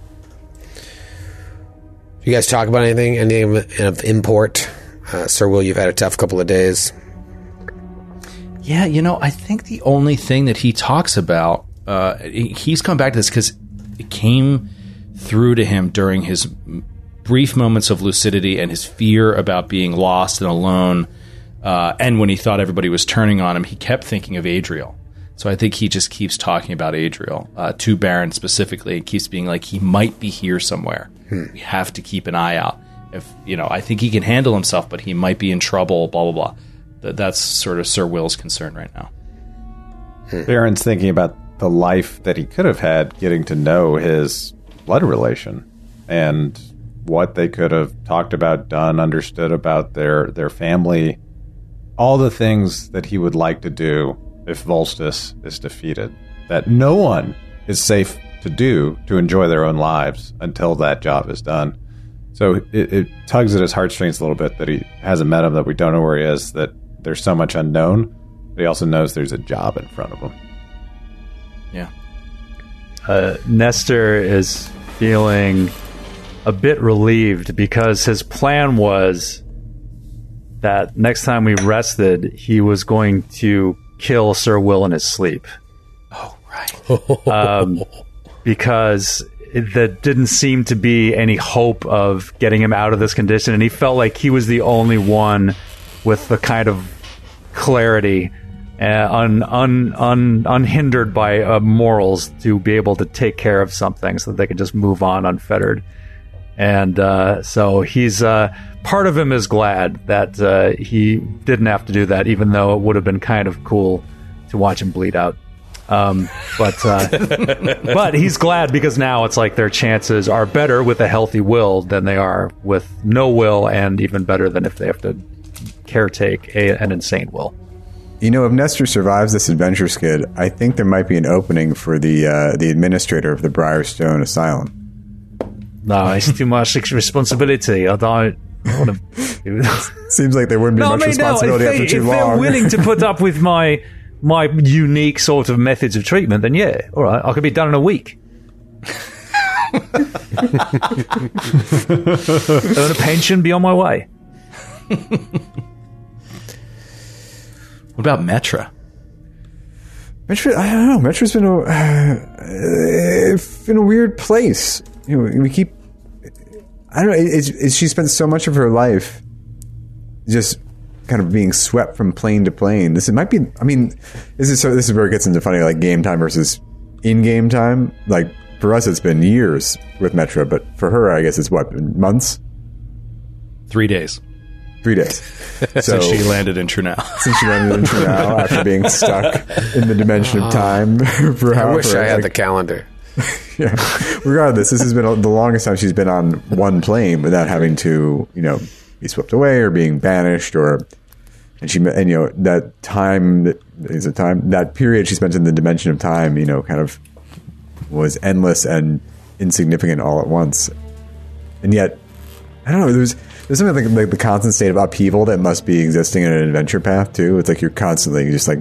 You guys talk about anything? Anything of- of import? Uh, Sir Will, you've had a tough couple of days. Yeah, you know, I think the only thing that he talks about, uh, he's come back to this because it came through to him during his brief moments of lucidity and his fear about being lost and alone. Uh, and when he thought everybody was turning on him, he kept thinking of Adriel. So I think he just keeps talking about Adriel uh, to Baron specifically, and keeps being like he might be here somewhere. We have to keep an eye out. If you know, I think he can handle himself, but he might be in trouble. Blah blah blah. That that's sort of Sir Will's concern right now. Baron's thinking about the life that he could have had getting to know his blood relation and what they could have talked about, done, understood about their their family, all the things that he would like to do if Volstus is defeated. That no one is safe to do to enjoy their own lives until that job is done. So it, it tugs at his heartstrings a little bit that he hasn't met him, that we don't know where he is, that there's so much unknown. But he also knows there's a job in front of him. Yeah. uh, Nestor is feeling a bit relieved because his plan was that next time we rested, he was going to kill Sir Will in his sleep. Oh right. Um, because it, there didn't seem to be any hope of getting him out of this condition, and he felt like he was the only one with the kind of clarity, uh, un, un, un, unhindered by uh, morals, to be able to take care of something so that they could just move on unfettered. And uh, so he's uh, part of him is glad that uh, he didn't have to do that, even though it would have been kind of cool to watch him bleed out. Um, but uh, but he's glad because now it's like their chances are better with a healthy will than they are with no will, and even better than if they have to caretake a, an insane will. You know, if Nestor survives this adventure skid, I think there might be an opening for the uh, the administrator of the Briarstone Asylum. No, it's too much responsibility. I don't. Want to. Seems like there wouldn't be No, I much mean, no. If, responsibility they, after if too they're long. willing to put up with my my unique sort of methods of treatment, then yeah, all right, I could be done in a week. Earn a pension, be on my way. What about Metra? Metro, I don't know. Metra's been a uh, in a weird place. You know, we keep. I don't know. It's, it's, she spent so much of her life just kind of being swept from plane to plane. This it might be. I mean, this is so. This is where it gets into funny, like game time versus in-game time. Like for us, it's been years with Metra, but for her, I guess it's what months, Three days three days. So since she landed in Trunau. since she landed in Trunau after being stuck in the dimension of time for I however, wish I had like, the calendar. yeah. Regardless, this has been the longest time she's been on one plane without having to, you know, be swept away or being banished or. And she, and you know, that time that is a time that period she spent in the dimension of time, you know, kind of was endless and insignificant all at once. And yet, I don't know. There's there's something like, like the constant state of upheaval that must be existing in an adventure path too. It's like you're constantly just like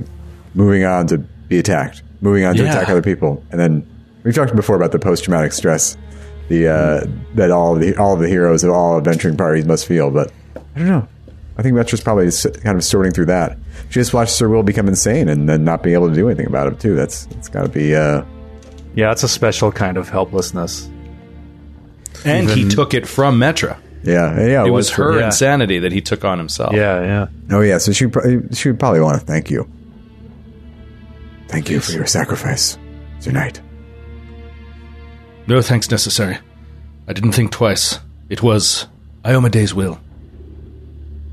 moving on to be attacked, moving on to Yeah. attack other people, and then we've talked before about the post traumatic stress, the uh, that all of the all of the heroes of all adventuring parties must feel. But I don't know. I think Metra's probably kind of sorting through that. She just watched Sir Will become insane and then not be able to do anything about it too. That's it's got to be. Uh, Yeah, it's a special kind of helplessness. and he took it from Metra. yeah, yeah. It was her Yeah. insanity that he took on himself. Yeah, yeah. Oh yeah. So she she would probably want to thank you. Thank you for your sacrifice, Sir Knight. No thanks necessary. I didn't think twice. It was Iomedae's will.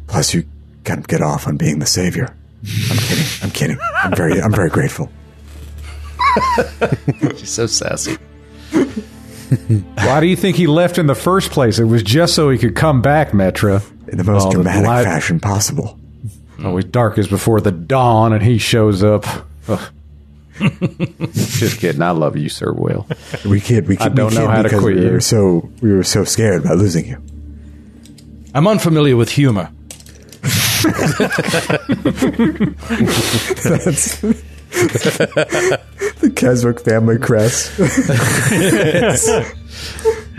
Plus, you can't get off on being the savior. I'm kidding. I'm kidding. I'm very, I'm very grateful. She's so sassy. Why do you think he left in the first place? It was just so he could come back, Metra. In the most Oh, dramatic blood- fashion possible. Always dark as before the dawn, and he shows up. Ugh. Just kidding. I love you, Sir Will. We kid. We kid. I don't we know how to quit we you. Were so we were so scared about losing you. I'm unfamiliar with humor. That's the Keswick family crest.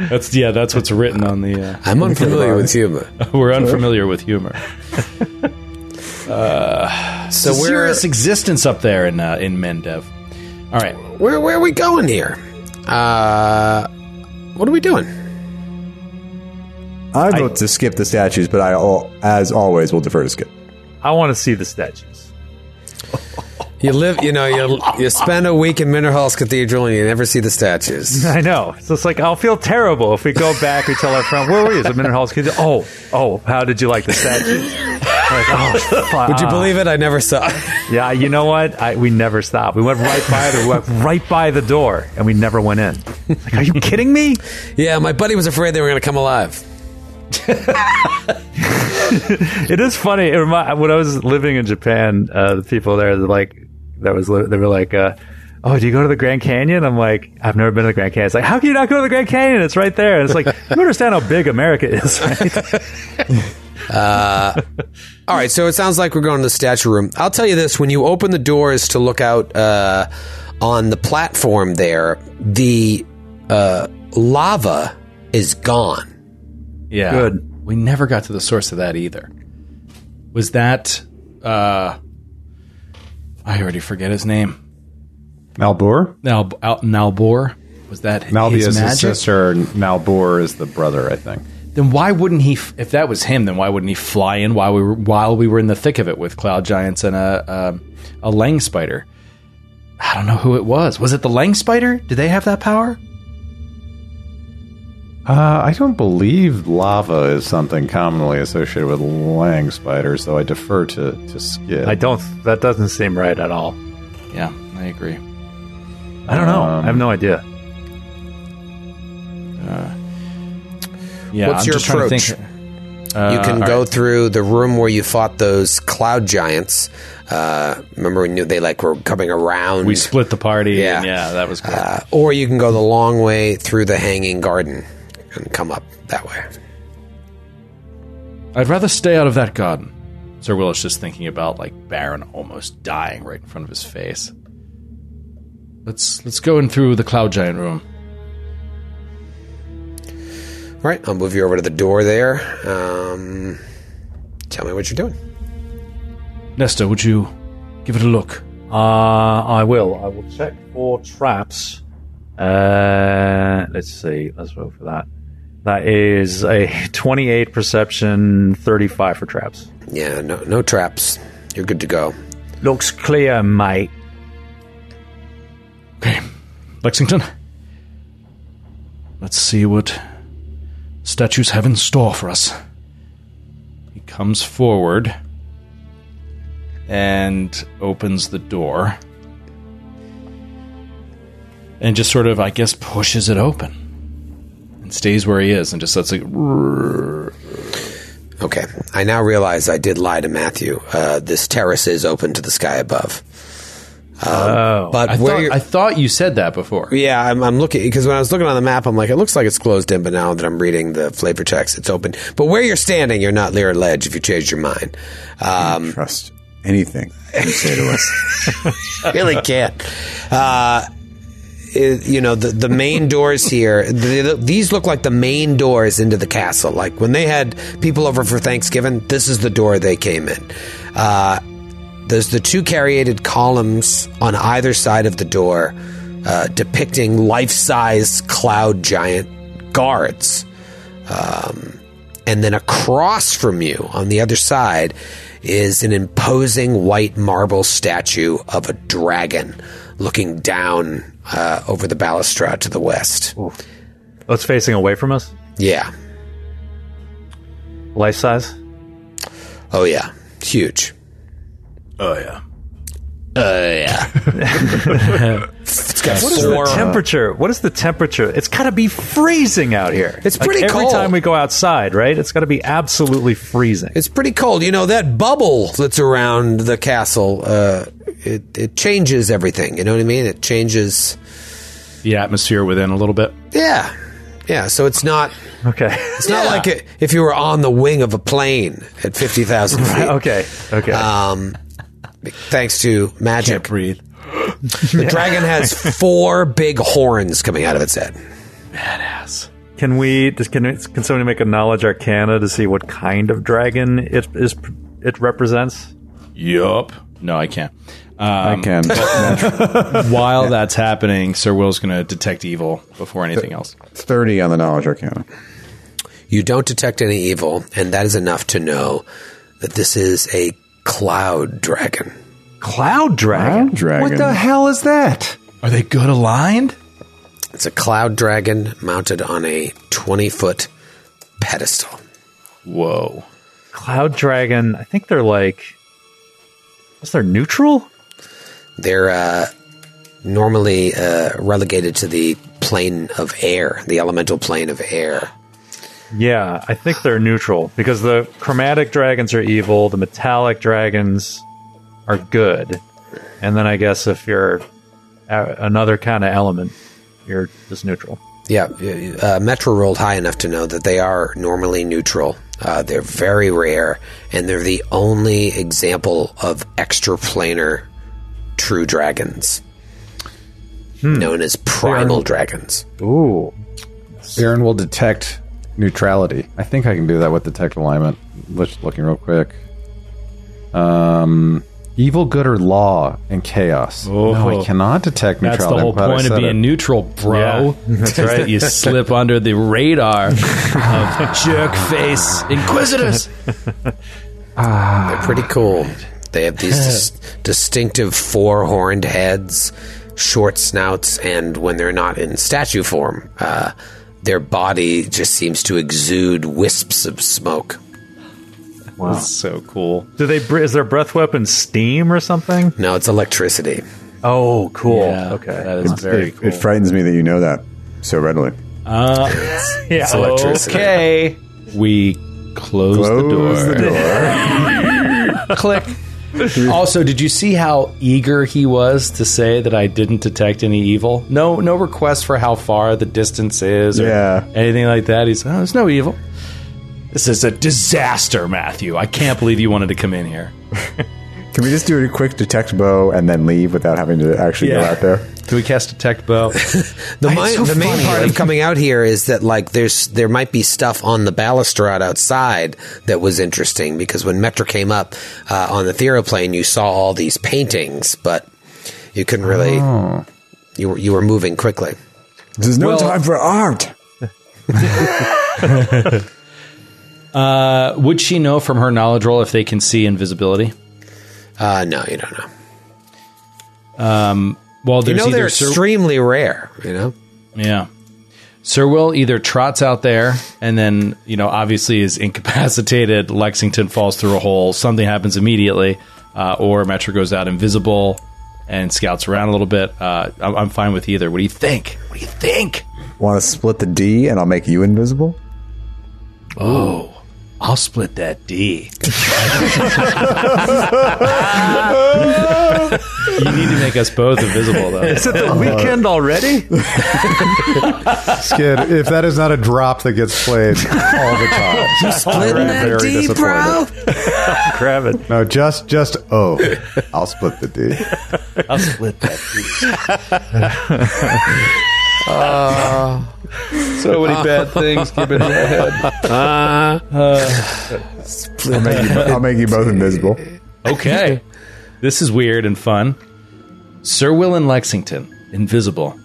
That's yeah. That's what's written on the. Uh, I'm unfamiliar with humor. we're unfamiliar with humor. So It's a where, serious existence up there in uh, in Mendev. All right. where where are we going here? Uh, what are we doing? I vote to skip the statues, but I, al- as always, will defer to skip. I want to see the statues. You live, you know, you you spend a week in Minderhall's Cathedral and you never see the statues. I know. So it's like I'll feel terrible if we go back. We tell our friend, "Where were you?" At Minter Hall's Cathedral. Oh, oh, how did you like the statues? like, oh, fuck. Would you believe it? I never saw. Yeah, you know what? I, we never stopped. We went right by the we went right by the door, and we never went in. Like, are you kidding me? yeah, my buddy was afraid they were going to come alive. It is funny. It when I was living in Japan, uh, the people there, like, that was they were like, uh, "Oh, do you go to the Grand Canyon?" I'm like, "I've never been to the Grand Canyon." It's like, "How can you not go to the Grand Canyon? It's right there." And it's like, you understand how big America is, right? All right, so it sounds like we're going to the statue room. I'll tell you this: when you open the doors to look out uh, on the platform, there, the uh, lava is gone. Yeah. Good. We never got to the source of that either. Was that uh I already forget his name. Nalbur? Nal Al, Nalbor? Was that Nalbi his is magic? his sister, and Nalbur is the brother, I think. Then why wouldn't he if that was him then why wouldn't he fly in while we were while we were in the thick of it with cloud giants and a a, a Leng spider? I don't know who it was. Was it the Leng spider? Did they have that power? Uh, I don't believe lava is something commonly associated with Leng spiders, so I defer to, to Skid. I don't. That doesn't seem right at all. Yeah, I agree. I don't know. Um, I have no idea. Yeah, What's I'm your just trying to approach? think- you Uh, can all go right. through the room where you fought those cloud giants. Uh, remember when you, they like were coming around? We split the party. Yeah. and yeah, that was cool. uh, or you can go the long way through the hanging garden and come up that way. I'd rather stay out of that garden. Sir Will is just thinking about like Baron almost dying right in front of his face. Let's let's go in through the cloud giant room. All right, I'll move you over to the door there. Um, tell me what you're doing. Nesta, would you give it a look? Uh, I will. I will check for traps. Uh, let's see. Let's vote for that. That is a 28 perception, 35 for traps. Yeah, no, no traps. You're good to go. Looks clear, mate. Okay, Lexington. Let's see what statues have in store for us. He comes forward and opens the door and just sort of, I guess, pushes it open and stays where he is and just lets it. Okay, I now realize I did lie to Matthew. Uh, this terrace is open to the sky above. Oh, But I where thought, you're- I thought you said that before. Yeah, I'm, I'm looking because when I was looking on the map, I'm like, it looks like it's closed in, but now that I'm reading the flavor text, it's open. But where you're standing, you're not near a ledge if you change your mind. Um, Trust anything you say to us. really can't. Uh, it- you know, the, the main doors here, the, these look like the main doors into the castle. Like when they had people over for Thanksgiving, this is the door they came in. Uh, there's the two caryatid columns on either side of the door uh, depicting life size cloud giant guards. Um, and then across from you on the other side is an imposing white marble statue of a dragon looking down uh, over the balustrade to the west. Oh, it's facing away from us. Yeah. Life size. Oh, yeah. Huge. Oh yeah. Uh, yeah. it's got What is the temperature? What is the temperature? It's got to be freezing out here. It's Like, pretty every cold. time we go outside, right? It's got to be absolutely freezing. It's pretty cold. You know, that bubble that's around the castle, uh, it, it changes everything. You know what I mean? It changes. The atmosphere within a little bit. Yeah. Yeah. So it's not. okay. It's not like it, if you were on the wing of a plane at 50,000 feet. okay. Okay. Um, thanks to magic. breathe. The dragon has four big horns coming out of its head. Badass. can we? Just, can can somebody make a knowledge arcana to see what kind of dragon it is? It represents. Yup. No, I can't. Um, I can. While that's happening, Sir Will's going to detect evil before anything else. 30 on the knowledge arcana. You don't detect any evil, and that is enough to know that this is a cloud dragon. Cloud dragon. Wow, dragon. What the hell is that? Are they good aligned? It's a cloud dragon mounted on a 20 foot pedestal. Whoa. Cloud dragon. I think they're like. Is they're neutral? They're uh, normally uh, relegated to the plane of air, the elemental plane of air. Yeah, I think they're neutral because the chromatic dragons are evil, the metallic dragons are good, and then I guess if you're a- another kind of element, you're just neutral. Yeah, uh, Metra rolled high enough to know that they are normally neutral. Uh, they're very rare, and they're the only example of extraplanar true dragons, known as primal dragons. Ooh, Aaron will detect neutrality. I think I can do that with detect alignment. Just looking real quick. Um, evil, good, or law and chaos. Oh, No, I Oh. cannot detect That's neutrality. the whole I'm glad I point of being it. neutral, bro. Yeah, that's right. you slip under the radar of jerk face inquisitors. They're pretty cool. They have these dis- distinctive four horned heads, short snouts, and when they're not in statue form, uh, their body just seems to exude wisps of smoke. wow. So cool. Do they? Is their breath weapon steam or something? No, it's electricity. Oh, cool. Yeah, okay. That is very it, cool. it frightens me that you know that so readily. Uh, yeah. It's electricity. okay. We close, the door. Close the door. Click. also, did you see how eager he was to say that I didn't detect any evil? No, no request for how far the distance is or Yeah. anything like that. He's, oh, there's no evil. This is a disaster, Matthew. I can't believe you wanted to come in here. Can we just do a quick detect bow and then leave without having to actually go Yeah. out there? Can we cast detect bow? The, mi- so the main funny, part of like- coming out here is that like there's there might be stuff on the balustrade outside that was interesting because when Metra came up uh, on the theroplane, you saw all these paintings, but you couldn't really. You were you were moving quickly. There's no Well- time for art. Uh, would she know from her knowledge roll if they can see invisibility? Uh, no, you don't know. Well, You know they're Sir- extremely rare. You know. Yeah. Sir Will either trots out there and then, you know, obviously is incapacitated. Lexington falls through a hole. Something happens immediately. Uh, or Metra goes out invisible and scouts around a little bit. Uh, I'm, I'm fine with either. What do you think? What do you think? Want to split the D and I'll make you invisible? Oh, I'll split that D. you need to make us both invisible, though. Is it the weekend already? Skid, if that is not a drop that gets played all the time. Splitting I'm that very D, bro. Grab it. No, just just oh, I'll split the D. I'll split that D. so many bad things keep in my head. I'll make, you, I'll make you both invisible. Okay. this is weird and fun. Sir Will and Lexington, invisible.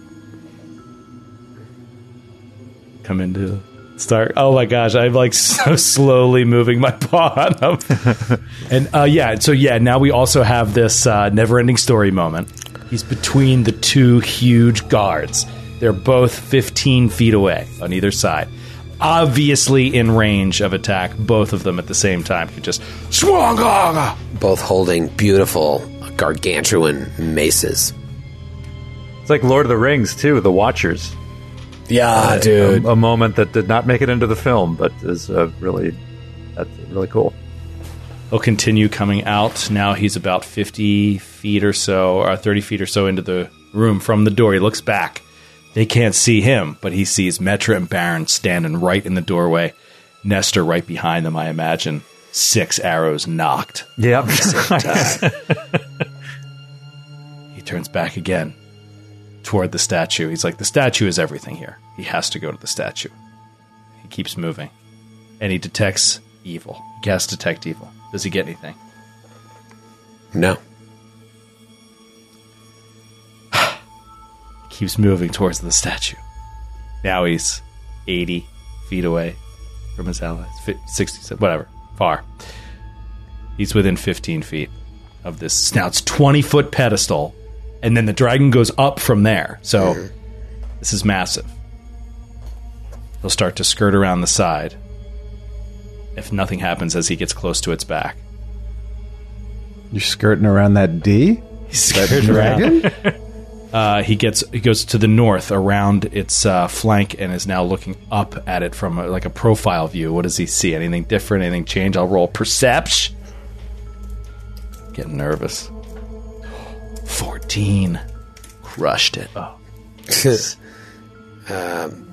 Come into Start. Oh my gosh, I'm like so slowly moving my paw on him. and uh, yeah, so yeah, now we also have this uh, never-ending story moment. He's between the two huge guards. They're both 15 feet away on either side. Obviously in range of attack, both of them at the same time could just swanga. Both holding beautiful gargantuan maces. It's like Lord of the Rings too. The Watchers. Yeah, A, a moment that did not make it into the film, but is uh, really that's really cool. He'll continue coming out. Now he's about 50 feet or so, or 30 feet or so into the room from the door. He looks back. They can't see him, but he sees Metra and Baron standing right in the doorway. Nestor right behind them, I imagine. Six arrows knocked. Yep. He turns back again toward the statue. He's like, the statue is everything here. He has to go to the statue. He keeps moving. And he detects evil. He casts detect evil. Does he get anything? No. Keeps moving towards the statue. Now he's 80 feet away from his allies. Fi- 60, whatever. Far. He's within 15 feet of this. Now it's 20 foot pedestal, and then the dragon goes up from there. So this is massive. He'll start to skirt around the side if nothing happens as he gets close to its back. You're skirting around that D? He's skirting around. Dragon? Uh, he gets he goes to the north around its uh, flank and is now looking up at it from a, like a profile view. What does he see? Anything different? Anything change? I'll roll perception. Getting nervous. Fourteen, crushed it. Oh,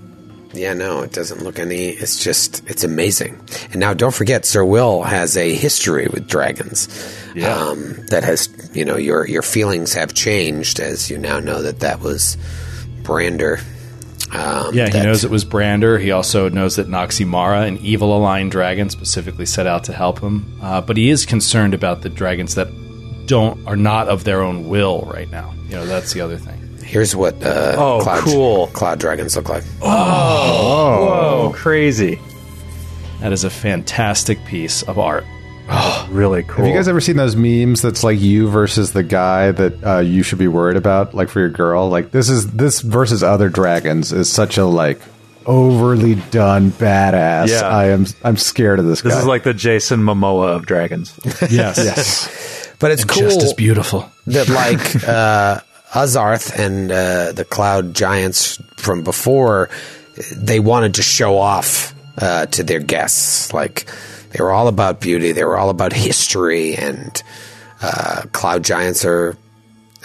Yeah, no, it doesn't look any. It's just, it's amazing. And now don't forget, Sir Will has a history with dragons. Yeah. Um, that has, you know, your your feelings have changed as you now know that that was Brander. Um, yeah. He knows it was Brander. He also knows that Noximara, an evil aligned dragon, specifically set out to help him. Uh, but he is concerned about the dragons that don't are not of their own will right now. You know, that's the other thing. Here's what uh, Oh, cloud, cool. cloud dragons look like. Oh, whoa, crazy! That is a fantastic piece of art. Really cool. Have you guys ever seen those memes that's like you versus the guy that uh, you should be worried about, like for your girl? Like this is this versus other dragons is such a like overly done badass. Yeah. I am I'm scared of this, this guy. is like the Jason Momoa of dragons. Yes. yes. But it's cool Just as beautiful. that like uh, Azarth and uh, the cloud giants from before, they wanted to show off uh, to their guests. Like they were all about beauty, they were all about history, and uh, cloud giants are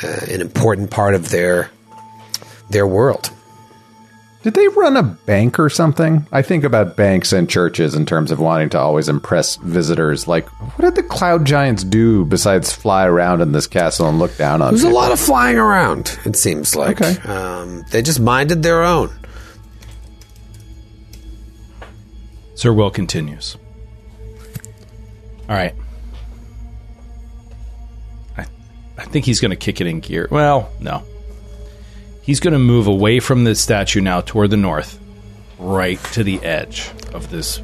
uh, an important part of their their world. Did they run a bank or something? I think about banks and churches in terms of wanting to always impress visitors. Like, what did the cloud giants do besides fly around in this castle and look down on There's a lot of flying around. It seems like Okay. um, they just minded their own. Sir Will continues. All right. I, I think he's going to kick it in gear. Well, no. He's going to move away from the statue now toward the north, right to the edge of this.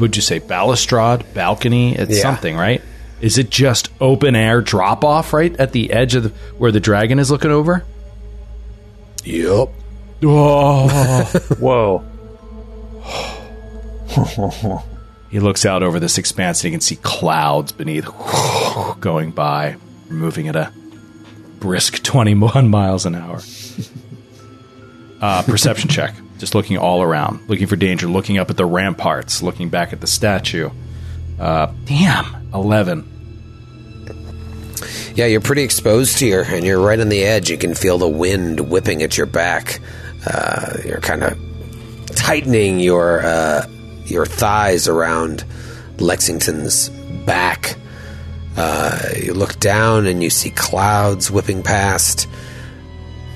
Would you say balustrade, balcony? It's Yeah. something, right? Is it just open air drop off right at the edge of the, where the dragon is looking over? Yep. Oh. Whoa! He looks out over this expanse and he can see clouds beneath going by, moving at a brisk 21 miles an hour. Uh, perception check. Just looking all around, looking for danger, looking up at the ramparts, looking back at the statue. Uh, damn, 11. Yeah, you're pretty exposed here, and you're right on the edge. You can feel the wind whipping at your back. Uh, you're kind of tightening your uh, your thighs around Lexington's back. Uh, you look down and you see clouds whipping past.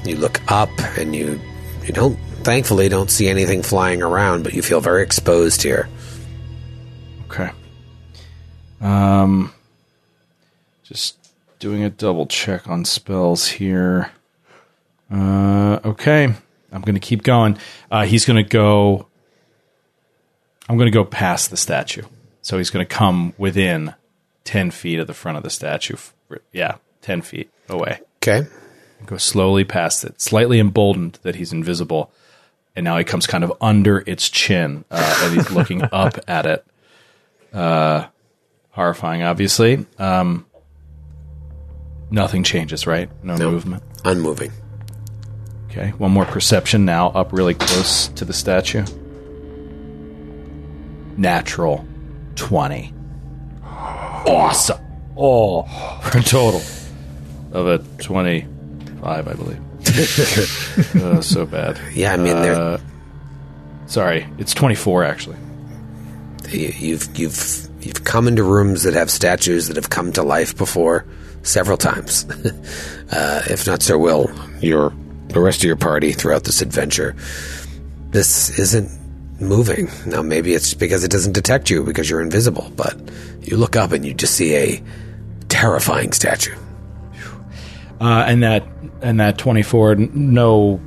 You look up and you you don't thankfully don't see anything flying around, but you feel very exposed here. Okay. Um, just doing a double check on spells here. Uh, okay. I'm going to keep going. Uh, he's going to go I'm going to go past the statue. So he's going to come within 10 feet of the front of the statue. Yeah, 10 feet away. Okay. Go slowly past it, slightly emboldened that he's invisible. And now he comes kind of under its chin uh, and he's looking up at it. Uh, horrifying, obviously. Um, nothing changes, right? No, No. movement. Unmoving. Okay, one more perception now, up really close to the statue. Natural 20. Awesome. Oh, for a total of a 25, I believe. uh, so bad. Yeah, I mean, they're Uh, sorry, it's 24 actually. You- You've you've you've come into rooms that have statues that have come to life before several times. uh, if not Sir Will, your the rest of your party throughout this adventure. This isn't moving. Now maybe it's because it doesn't detect you because you're invisible, but you look up and you just see a terrifying statue. Uh, and that and that 24 n- no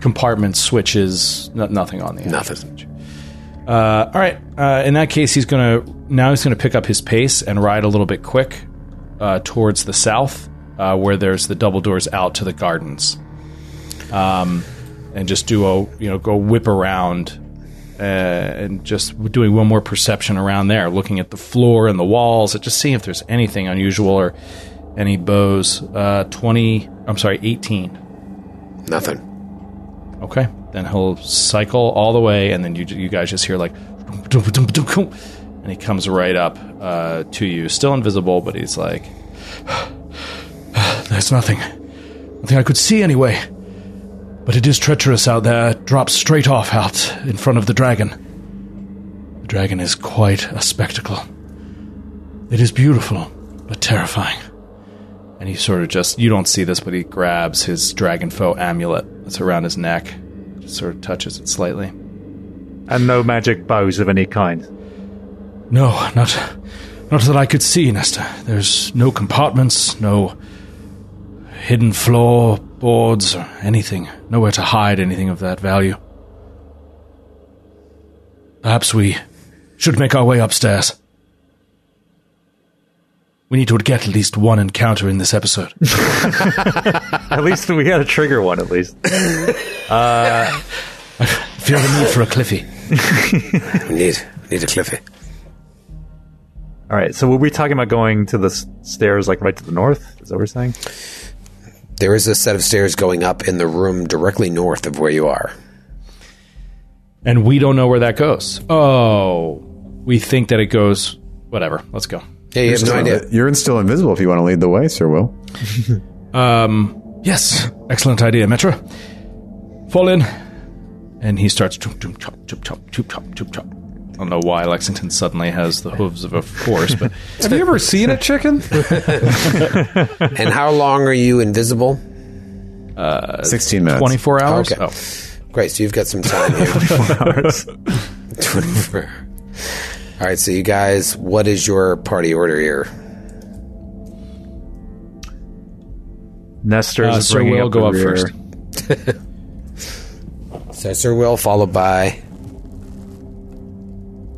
compartment switches no, nothing on the actual Nothing. Uh, all right uh, in that case he's gonna now he's gonna pick up his pace and ride a little bit quick uh, towards the south uh, where there's the double doors out to the gardens um, and just do a you know go whip around uh, and just doing one more perception around there, looking at the floor and the walls, and just seeing if there's anything unusual or any bows. Uh, Twenty, I'm sorry, eighteen. Nothing. Okay, then he'll cycle all the way, and then you you guys just hear like, and he comes right up uh, to you, still invisible, but he's like, "There's nothing, nothing I could see anyway." But it is treacherous out there. It drops straight off out in front of the dragon. The dragon is quite a spectacle. It is beautiful, but terrifying. And he sort of just, you don't see this, but he grabs his dragon foe amulet that's around his neck, just sort of touches it slightly. And no magic bows of any kind. No, not, not that I could see, Nesta. There's no compartments, no hidden floor boards or anything. Nowhere to hide anything of that value. Perhaps we should make our way upstairs. We need to get at least one encounter in this episode. At least we got to trigger one, at least. i Feel the need for a Cliffy. We need we need a Cliffy. All right, so were we talking about going to the stairs, like right to the north? Is that what we're saying? There is a set of stairs going up in the room directly north of where you are. And we don't know where that goes. Oh, we think that it goes. Whatever. Let's go. Yeah, you have no idea. You're still invisible if you want to lead the way, Sir Will. Um, yes, excellent idea, Metra. Fall in. And he starts choop choop chop choop chop choop chop choop chop. I don't know why Lexington suddenly has the hooves of a horse, but Have you ever seen a chicken? And how long are you invisible? 16 minutes. 24 hours? Okay. Oh. Great, so you've got some time here. 24. All right, so you guys, what is your party order here? Nestor's Uh, Sir Will up go up rear. first. So Sir Will, followed by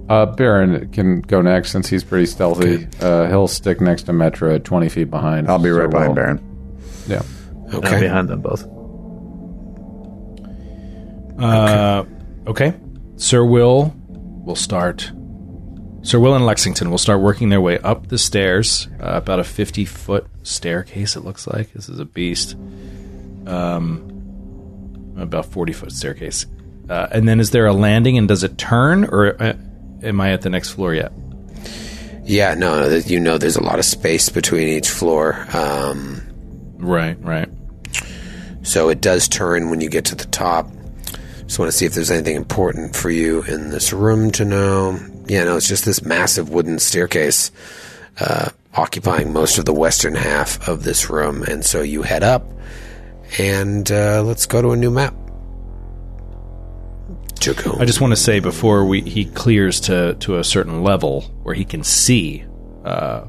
Uh, Baron can go next since he's pretty stealthy. Uh, he'll stick next to Metra, 20 feet behind. I'll be Sir right behind Will. Baron. Yeah. I'm okay. behind them both. Uh, okay. Sir Will will start. Sir Will and Lexington will start working their way up the stairs, uh, about a 50 foot staircase, it looks like. This is a beast. Um, about 40 foot staircase. Uh, and then is there a landing and does it turn, or uh, am I at the next floor yet? Yeah, no, no, you know there's a lot of space between each floor. Um, Right, right. so it does turn when you get to the top. Just want to see if there's anything important for you in this room to know. Yeah, no, it's just this massive wooden staircase uh, occupying most of the western half of this room. And so you head up, and uh, let's go to a new map. I just want to say before we he clears to to a certain level where he can see, uh,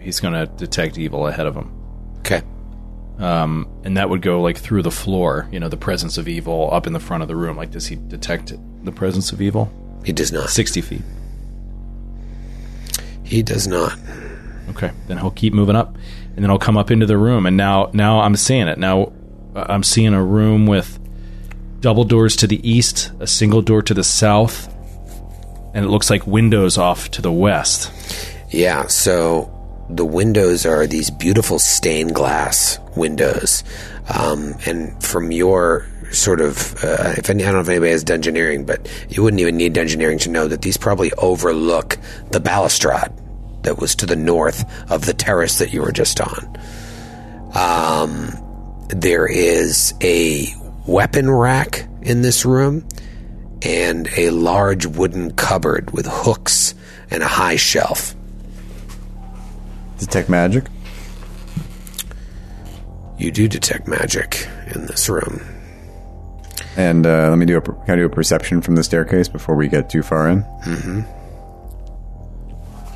he's going to detect evil ahead of him. Okay. um, and that would go like through the floor. You know, the presence of evil up in the front of the room. Like, does he detect the presence of evil? He does not. 60 feet. He does not. Okay, then he'll keep moving up, and then I'll come up into the room. And now, now I'm seeing it. Now I'm seeing a room with double doors to the east, a single door to the south, and it looks like windows off to the west. Yeah, so the windows are these beautiful stained glass windows. Um, and from your sort of, uh, if any, I don't know if anybody has dungeoneering, but you wouldn't even need dungeoneering to know that these probably overlook the balustrade that was to the north of the terrace that you were just on. Um, there is a weapon rack in this room and a large wooden cupboard with hooks and a high shelf. Detect magic. You do detect magic in this room. And uh, let me do a can I do a perception from the staircase before we get too far in.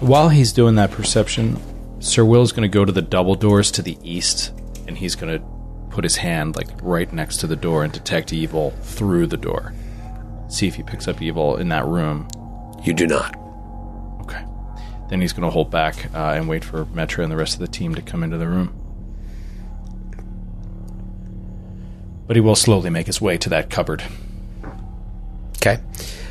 While he's doing that perception, Sir Will's going to go to the double doors to the east, and he's going to put his hand like right next to the door and detect evil through the door. See if he picks up evil in that room. You do not. Okay. Then he's going to hold back uh, and wait for Metra and the rest of the team to come into the room. But he will slowly make his way to that cupboard Okay.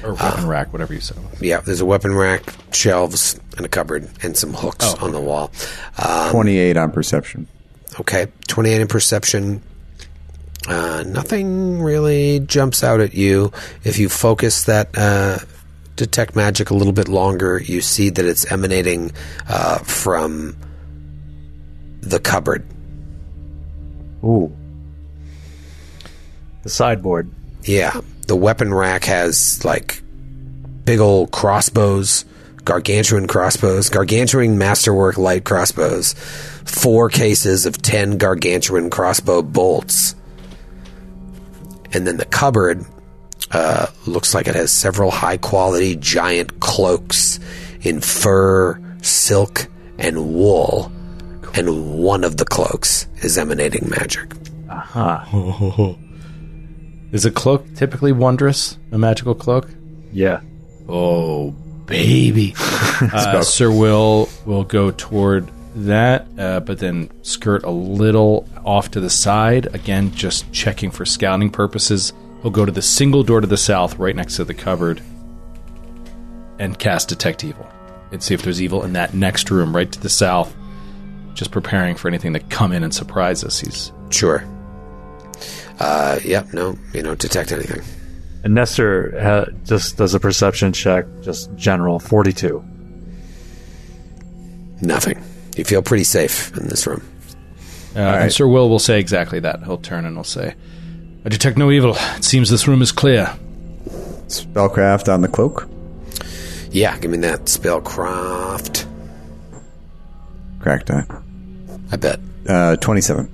or weapon rack, whatever you said. Yeah, there's a weapon rack, shelves, and a cupboard, and some hooks Oh. on the wall. Um, Twenty-eight on perception. Okay, 28 in perception. Uh, nothing really jumps out at you. If you focus that uh, detect magic a little bit longer, you see that it's emanating uh, from the cupboard. Ooh. The sideboard. Yeah, the weapon rack has like big old crossbows, gargantuan crossbows, gargantuan masterwork light crossbows, four cases of 10 gargantuan crossbow bolts. And then the cupboard uh, looks like it has several high quality giant cloaks in fur, silk, and wool. And one of the cloaks is emanating magic. Aha. Is a cloak typically wondrous? A magical cloak? Yeah. Oh, baby. uh, Sir Will will go toward that, uh, but then skirt a little off to the side. Again, just checking for scouting purposes. He'll go to the single door to the south, right next to the cupboard, and cast Detect Evil. And see if there's evil in that next room, right to the south. Just preparing for anything to come in and surprise us. He's Sure. Uh, yep, no, you don't detect anything. And Nestor ha- just does a perception check, just general 42. Nothing. You feel pretty safe in this room. Uh, And Sir Will will say exactly that. He'll turn and he'll say, I detect no evil. It seems this room is clear. Spellcraft on the cloak. Yeah, give me that spellcraft. Crack die. I bet. Uh, Twenty-seven.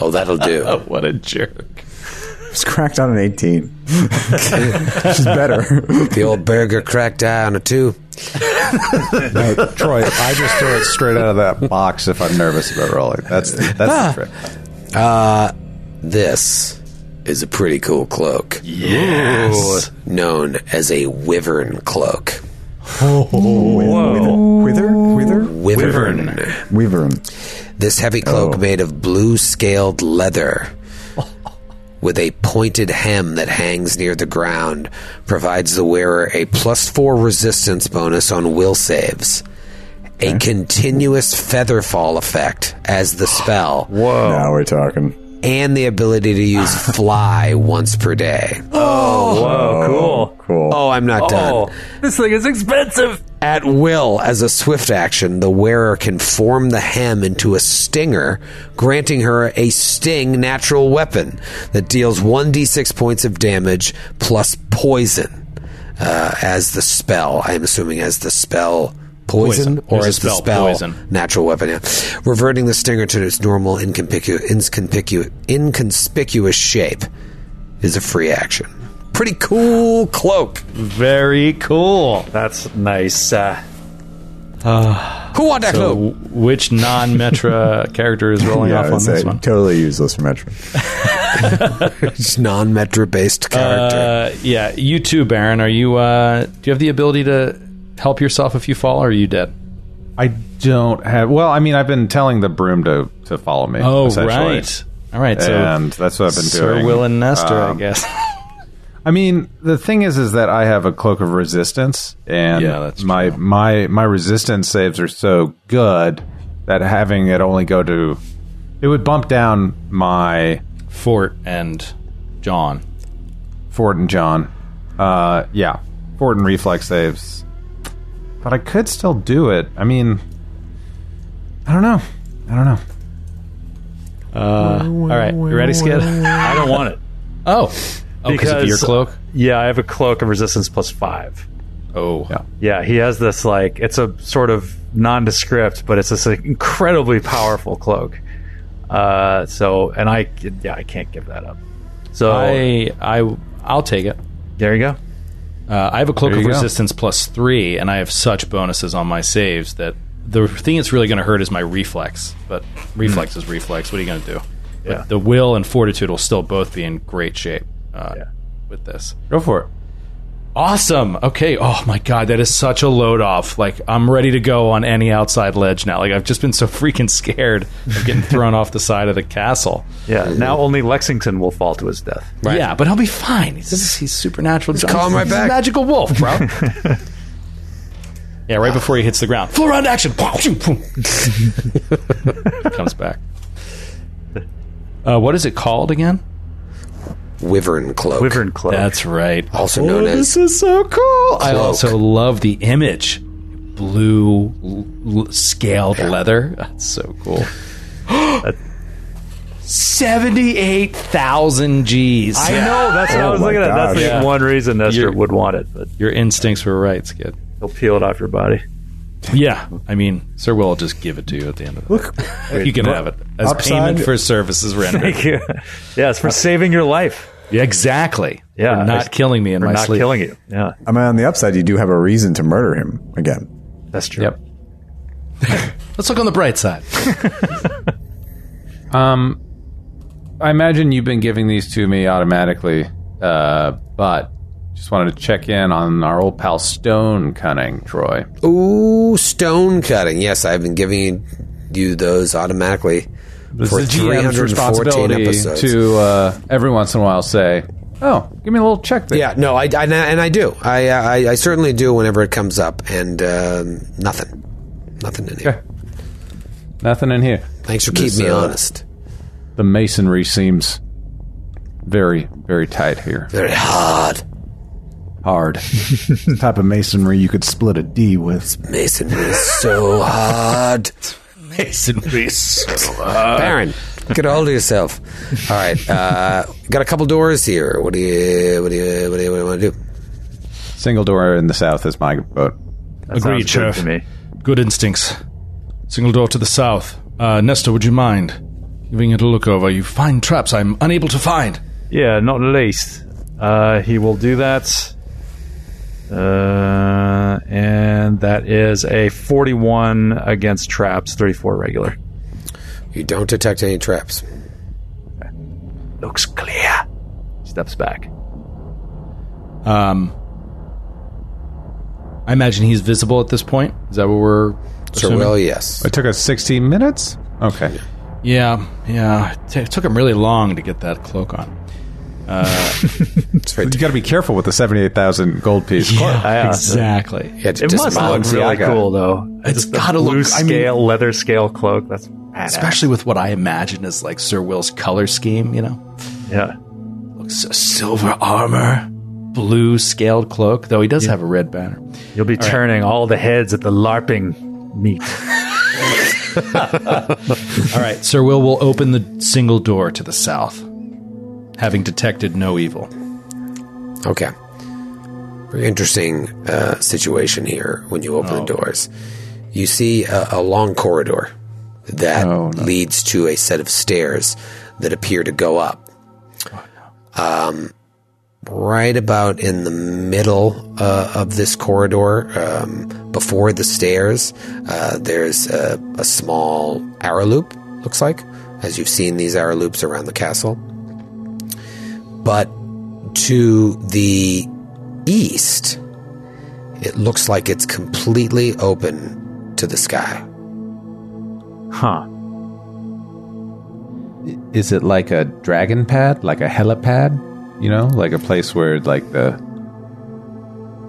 Oh, that'll do. Oh what a jerk. It's cracked on an eighteen. She's better. the old burger cracked eye on a two. No, Troy, I just throw it straight out of that box if I'm nervous about rolling. That's that's the ah. trick. Uh, this is a pretty cool cloak. Yes. Known as a wyvern cloak. Whoa. Wither? Wither? Wyvern. Wyvern. This heavy cloak Oh. made of blue scaled leather with a pointed hem that hangs near the ground provides the wearer a plus four resistance bonus on will saves. A continuous feather fall effect as the spell, Whoa. Now we're talking. And the ability to use fly once per day. Oh, whoa, cool. Cool. Oh, I'm not done. this thing is expensive. At will, as a swift action, the wearer can form the hem into a stinger, granting her a sting natural weapon that deals 1d6 points of damage plus poison uh, as the spell. I'm assuming as the spell poison, Poison. or As a the spell, spell poison. natural weapon. Yeah. Reverting the stinger to its normal inconspicu- inconspicu- inconspicuous shape is a free action. Pretty cool cloak. Very cool. That's nice. Uh, Who want that So, cloak? which non Metra character is rolling yeah, off on this uh, one? totally useless for Metra. Just non-metra based character. Uh, yeah, you too, Baron. Are you? Uh, do you have the ability to help yourself if you fall, or are you dead? I don't have. Well, I mean, I've been telling the broom to to follow me. Oh, right. All right. So and that's what I've been Sir doing. Sir Will and Nestor, I Um, guess. I mean, the thing is, is that I have a cloak of resistance, and Yeah, that's my true. my my resistance saves are so good that having it only go to it would bump down my Fort and John. Fort and John. Uh, yeah, Fort and reflex saves, but I could still do it. I mean, I don't know. I don't know. Uh, all right, you ready, Skid? I don't want it. Oh, oh, because of your cloak. Yeah, I have a cloak of resistance plus five. Oh, Yeah. Yeah, he has this like it's a sort of nondescript, but it's this like, incredibly powerful cloak. Uh, so and I yeah I can't give that up. So I, I, I'll take it. there you go. Uh, I have a cloak of go. resistance plus three, and I have such bonuses on my saves that the thing that's really going to hurt is my reflex. But reflex is reflex. What are you going to do? But the will and fortitude will still both be in great shape uh, Yeah. with this. Go for it. Awesome. Okay. Oh my god, that is such a load off. Like I'm ready to go on any outside ledge now. Like I've just been so freaking scared of getting thrown off the side of the castle. Yeah, now only Lexington will fall to his death. Yeah, but he'll be fine. He's, he's supernatural. Just call him right he's a back. magical wolf, bro. yeah, right before he hits the ground. Full round action. Comes back. Uh, what is it called again? Wyvern cloak. Wyvern cloak. That's right. Also known oh, as This is so cool. I also love the image. Blue l- l- scaled leather. That's so cool. 78,000 G's. I know. That's what I Oh was my looking at. That's the Yeah. one reason Nestor You're- would want it, but Your instincts were right, Skid. he'll peel it off your body. Yeah, I mean, Sir Will will just give it to you at the end of it. Look, you can have it as upside- payment for services rendered. Thank you. Yeah, it's for saving your life. Yeah, exactly. Yeah, For not I- killing me in my not sleep. killing you. Yeah, I mean, on the upside, you do have a reason to murder him again. that's true. Yep. Let's look on the bright side. Um, I imagine you've been giving these to me automatically, uh, but just wanted to check in on our old pal Stone Cunning, Troy. Ooh, stone cunning. Yes, I've been giving you those automatically It's for the GM's 314 responsibility episodes. to uh, every once in a while say, "Oh, give me a little check there." yeah, no, I, I and I do. I, I I certainly do whenever it comes up, and um, nothing, nothing in here. Okay. Nothing in here. Thanks for This, keeping me uh, honest. The masonry seems very, very tight here. Very hard. Hard. the type of masonry you could split a D with. Masonry is so hard. Masonry so hard. Baron, get a hold of yourself. All right, uh, got a couple doors here. What do you what do you what do you, you want to do? Single door in the south is my boat. That Agreed, sounds good Sheriff. to me. Good instincts. Single door to the south. Uh, Nestor, would you mind giving it a look over? You find traps I'm unable to find. Yeah, not the least. Uh, he will do that. Uh, and that is a 41 against traps, 34 regular. You don't detect any traps. Looks clear. Steps back. Um, I imagine he's visible at this point. Is that what we're Sir assuming? Will, yes. It took us 16 minutes? Okay. Yeah, yeah. It t- it took him really long to get that cloak on. Uh, it's very You got to be careful with the 78,000 gold piece. Yeah. exactly. You had It must look really I got it. cool, though. It's Just the gotta look- blue I mean- scale, leather scale cloak. That's badass. Especially with what I imagine is like Sir Will's color scheme, you know? yeah. Looks so silver armor, blue scaled cloak, though he does have a red banner. You'll be turning all the heads at the LARPing meet. All right, Sir Will will open the single door to the south, having detected no evil. Okay. Very interesting uh, situation here when you open the doors. You see a, a long corridor that Oh, no. leads to a set of stairs that appear to go up. Um, right about in the middle uh, of this corridor, um, before the stairs, uh, there's a, a small arrow loop, looks like, as you've seen these arrow loops around the castle. But to the east, it looks like it's completely open to the sky. Huh. Is it like a dragon pad, like a helipad? You know, like a place where like the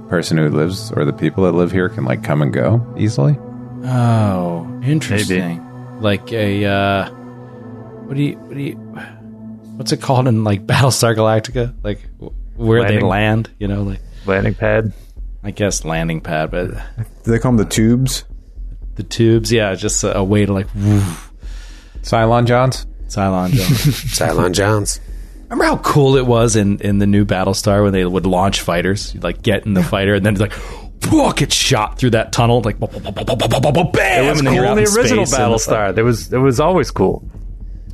person who lives or the people that live here can like come and go easily? Oh, interesting. Like a uh what do you what do you what's it called in like Battlestar Galactica? Like wh- where they land, you know, like Landing pad. I guess landing pad, but Do they call them the tubes? the tubes, yeah, just a, a way to like woo, Cylon Johns? Cylon Jones. Cylon Johns. Remember how cool it was in, in the new Battlestar when they would launch fighters? You'd like get in the fighter and then it's like whoa, get shot through that tunnel like bam, It was cool in the original space and it's like- Battlestar. It was it was always cool.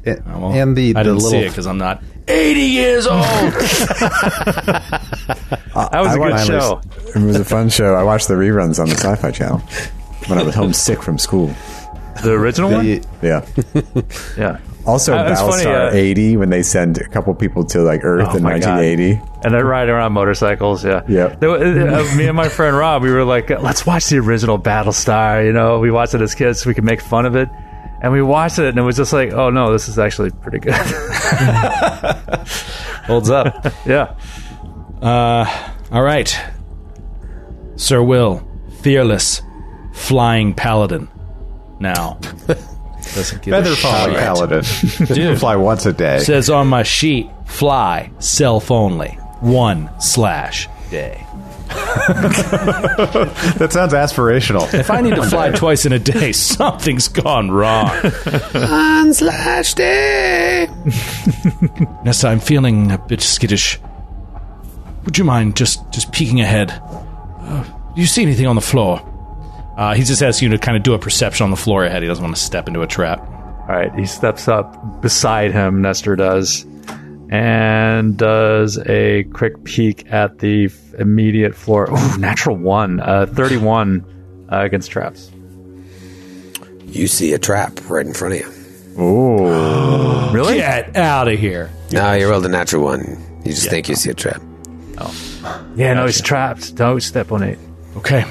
It- well, and the, I the didn't see little it because I'm not 80 years old. That was I a good watched- show. It was a fun show. I watched the reruns on the Sci Fi Channel when I was homesick from school. The original one. Yeah. Yeah. Also, Uh, Battlestar funny, uh, 80 when they send a couple people to like Earth Oh in my God. 1980. And they're riding around motorcycles. Yeah. Yep. There uh, me and my friend Rob, we were like, let's watch the original Battlestar. You know, we watched it as kids so we could make fun of it. And we watched it and it was just like, oh no, this is actually pretty good. Holds up. yeah. Uh, all right. Sir Will, fearless, flying paladin. Now. Doesn't give a Feather falling shit. paladin. You fly once a day. Says on my sheet, fly, self only, one slash day. That sounds aspirational. If I need to fly twice in a day, something's gone wrong. One slash day. Nessa, I'm feeling a bit skittish. Would you mind just just peeking ahead? Uh, do you see anything on the floor? Uh, he just asks you to kind of do a perception on the floor ahead. He doesn't want to step into a trap. All right. He steps up beside him, Nestor does, and does a quick peek at the f- immediate floor. Ooh, natural one. Uh, 31 uh, against traps. You see a trap right in front of you. Ooh. really? Get out of here. No, you rolled a natural one. You just think you see a trap. Oh. Yeah, no, it's trapped. Don't step on it. Okay. You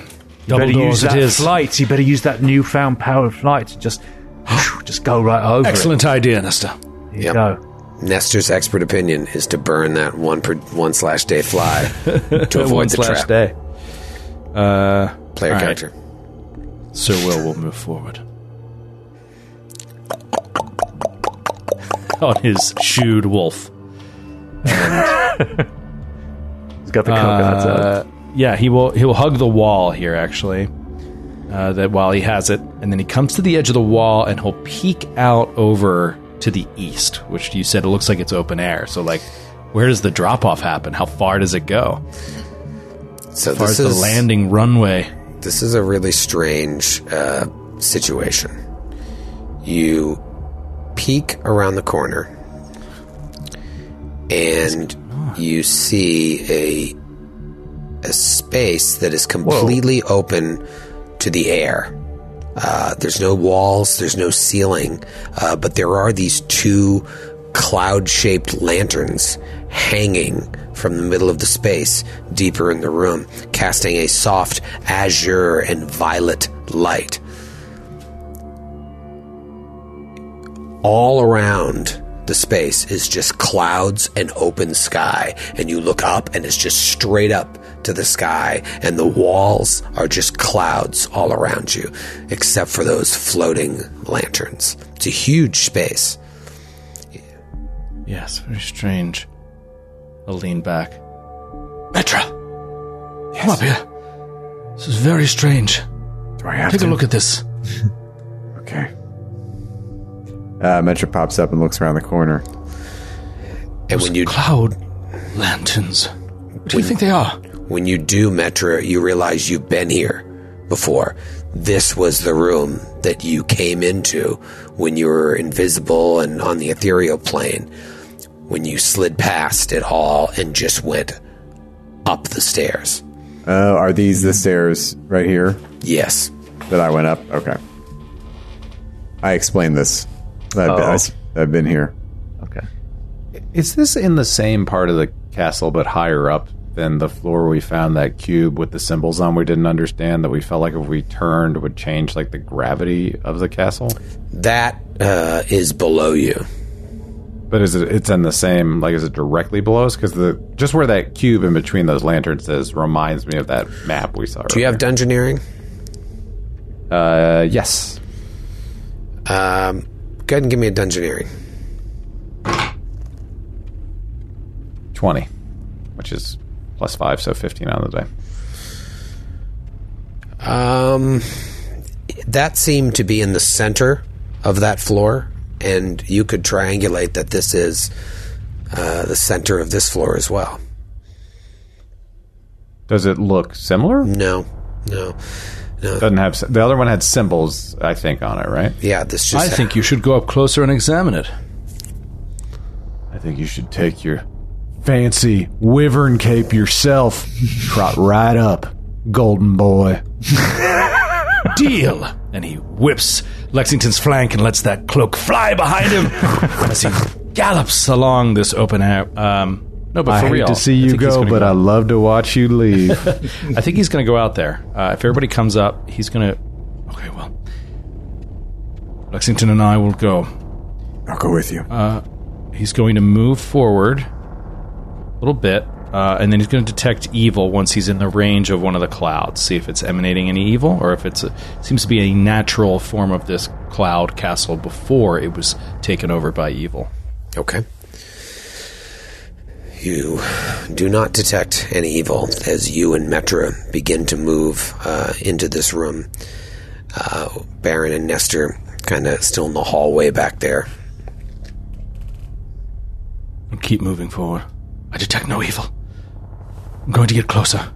Double better use doors it that is. flight. You better use that newfound power of flight to just, just go right over. Excellent idea, Nestor. It. There you Yep. go. Nestor's expert opinion is to burn that one per one slash day fly to avoid One the slash trap. day. Uh, Player all right. character. Sir Will will move forward. On his shooed wolf. He's got the coconuts out. Uh, yeah, he will. He will hug the wall here. Actually, uh, that while he has it, and then he comes to the edge of the wall and he'll peek out over to the east, which you said it looks like it's open air. So, like, where does the drop off happen? How far does it go? So As far this as is the landing runway. this is a really strange uh, situation. You peek around the corner, and you see a a space that is completely open to the air. Uh, there's no walls, there's no ceiling, uh, but there are these two cloud shaped lanterns hanging from the middle of the space deeper in the room, casting a soft azure and violet light. All around the space is just clouds and open sky, and you look up and it's just straight up to the sky, and the walls are just clouds all around you, except for those floating lanterns. It's a huge space. Yes, very strange. I'll lean back. Metra! Come up here. This is very strange. Do I have Take to? a look at this. Okay. Uh, Metra pops up and looks around the corner. And when you Cloud lanterns. What do you think they are? When you do Metra, you realize you've been here before. This was the room that you came into when you were invisible and on the ethereal plane. When you slid past it all and just went up the stairs. Oh, are these the stairs right here Yes. that I went up? Okay. I explained this. I've, been, Oh. I, have been here. Okay. Is this in the same part of the castle but higher up than the floor we found that cube with the symbols on we didn't understand that we felt like if we turned would change like the gravity of the castle? That uh, is below you. But is it it's in the same like is it directly below us? Because the just where that cube in between those lanterns is reminds me of that map we saw. Do you have dungeoneering? Uh yes. Um, go ahead and give me a dungeoneering. Twenty. Which is plus five, so fifteen on the day. Um, that seemed to be in the center of that floor, and you could triangulate that this is uh, the center of this floor as well. Does it look similar? No, no, no. Doesn't have the other one had symbols, I think, on it, right? Yeah, this I just. think you should go up closer and examine it. I think you should take your fancy wyvern cape yourself. Trot right up, golden boy. Deal! And he whips Lexington's flank and lets that cloak fly behind him as he gallops along this open air. Um, no, but for I hate real, to see you think he's go, but I love to watch you leave. I think he's going to go out there. Uh, if everybody comes up, he's going to. Okay, well, Lexington and I will go. I'll go with you. He's going to move forward a little bit, uh, and then he's going to detect evil once he's in the range of one of the clouds. See if it's emanating any evil, or if it's a, seems to be a natural form of this cloud castle before it was taken over by evil. Okay. You do not detect any evil as you and Metra begin to move uh, into this room. Uh, Baron and Nestor kind of still in the hallway back there. And keep moving forward. I detect no evil. I'm going to get closer.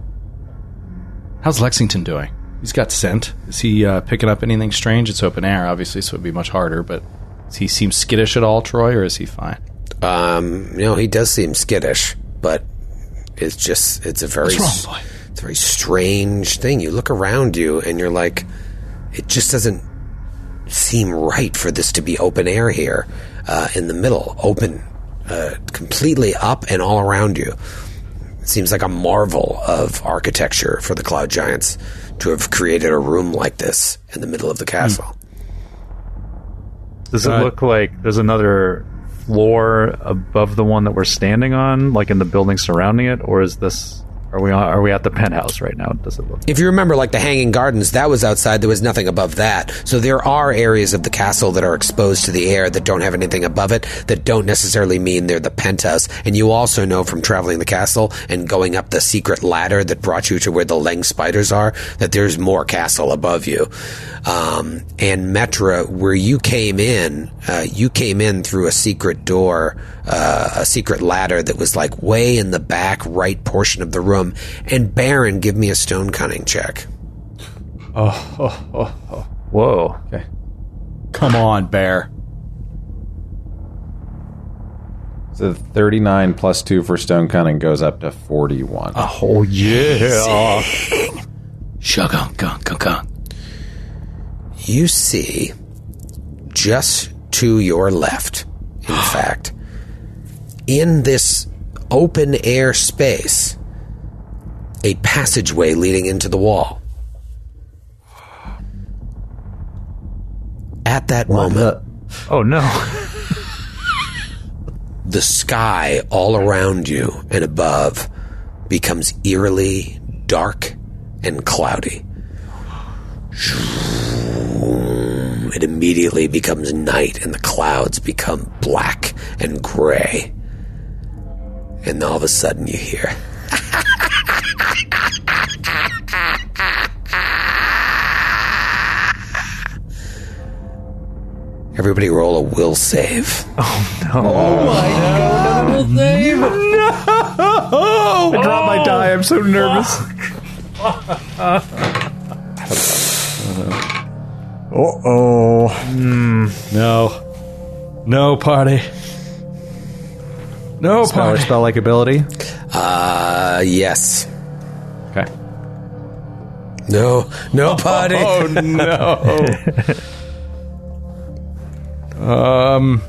How's Lexington doing? He's got scent. Is he uh, picking up anything strange? It's open air, obviously, so it'd be much harder. But does he seem skittish at all, Troy, or is he fine? Um, you know, he does seem skittish, but it's just it's a very What's wrong, boy? it's a very strange thing. You look around you and you're like, it just doesn't seem right for this to be open air here uh, in the middle, open, uh, completely up and all around you. It seems like a marvel of architecture for the Cloud Giants to have created a room like this in the middle of the castle. Does it Uh, look like there's another floor above the one that we're standing on, like in the building surrounding it, or is this? Are we are we at the penthouse right now? Does it look? If you remember, like the Hanging Gardens, that was outside. There was nothing above that. So there are areas of the castle that are exposed to the air that don't have anything above it, that don't necessarily mean they're the penthouse. And you also know from traveling the castle and going up the secret ladder that brought you to where the Leng spiders are, that there's more castle above you. Um, and Metra, where you came in, uh, you came in through a secret door, uh, a secret ladder that was like way in the back right portion of the room. And Baron, give me a stone cunning check. Oh oh, oh, oh. whoa! Okay. Come on, Bear. So 39 plus 2 for Stone Cunning goes up to 41. Oh yeah! Shugunk, gunk, gunk, gunk. you see just to your left, in fact, in this open air space, a passageway leading into the wall. At that moment, Oh no! the sky all around you and above becomes eerily dark and cloudy. It immediately becomes night and the clouds become black and gray. And all of a sudden you hear. Everybody roll a will save. Oh no. Oh my god. Will save. No. I dropped my die. I'm so nervous. Uh oh. No. No party. No Spell or party. spell like ability? Uh, yes. Okay. No, no party. Oh no. um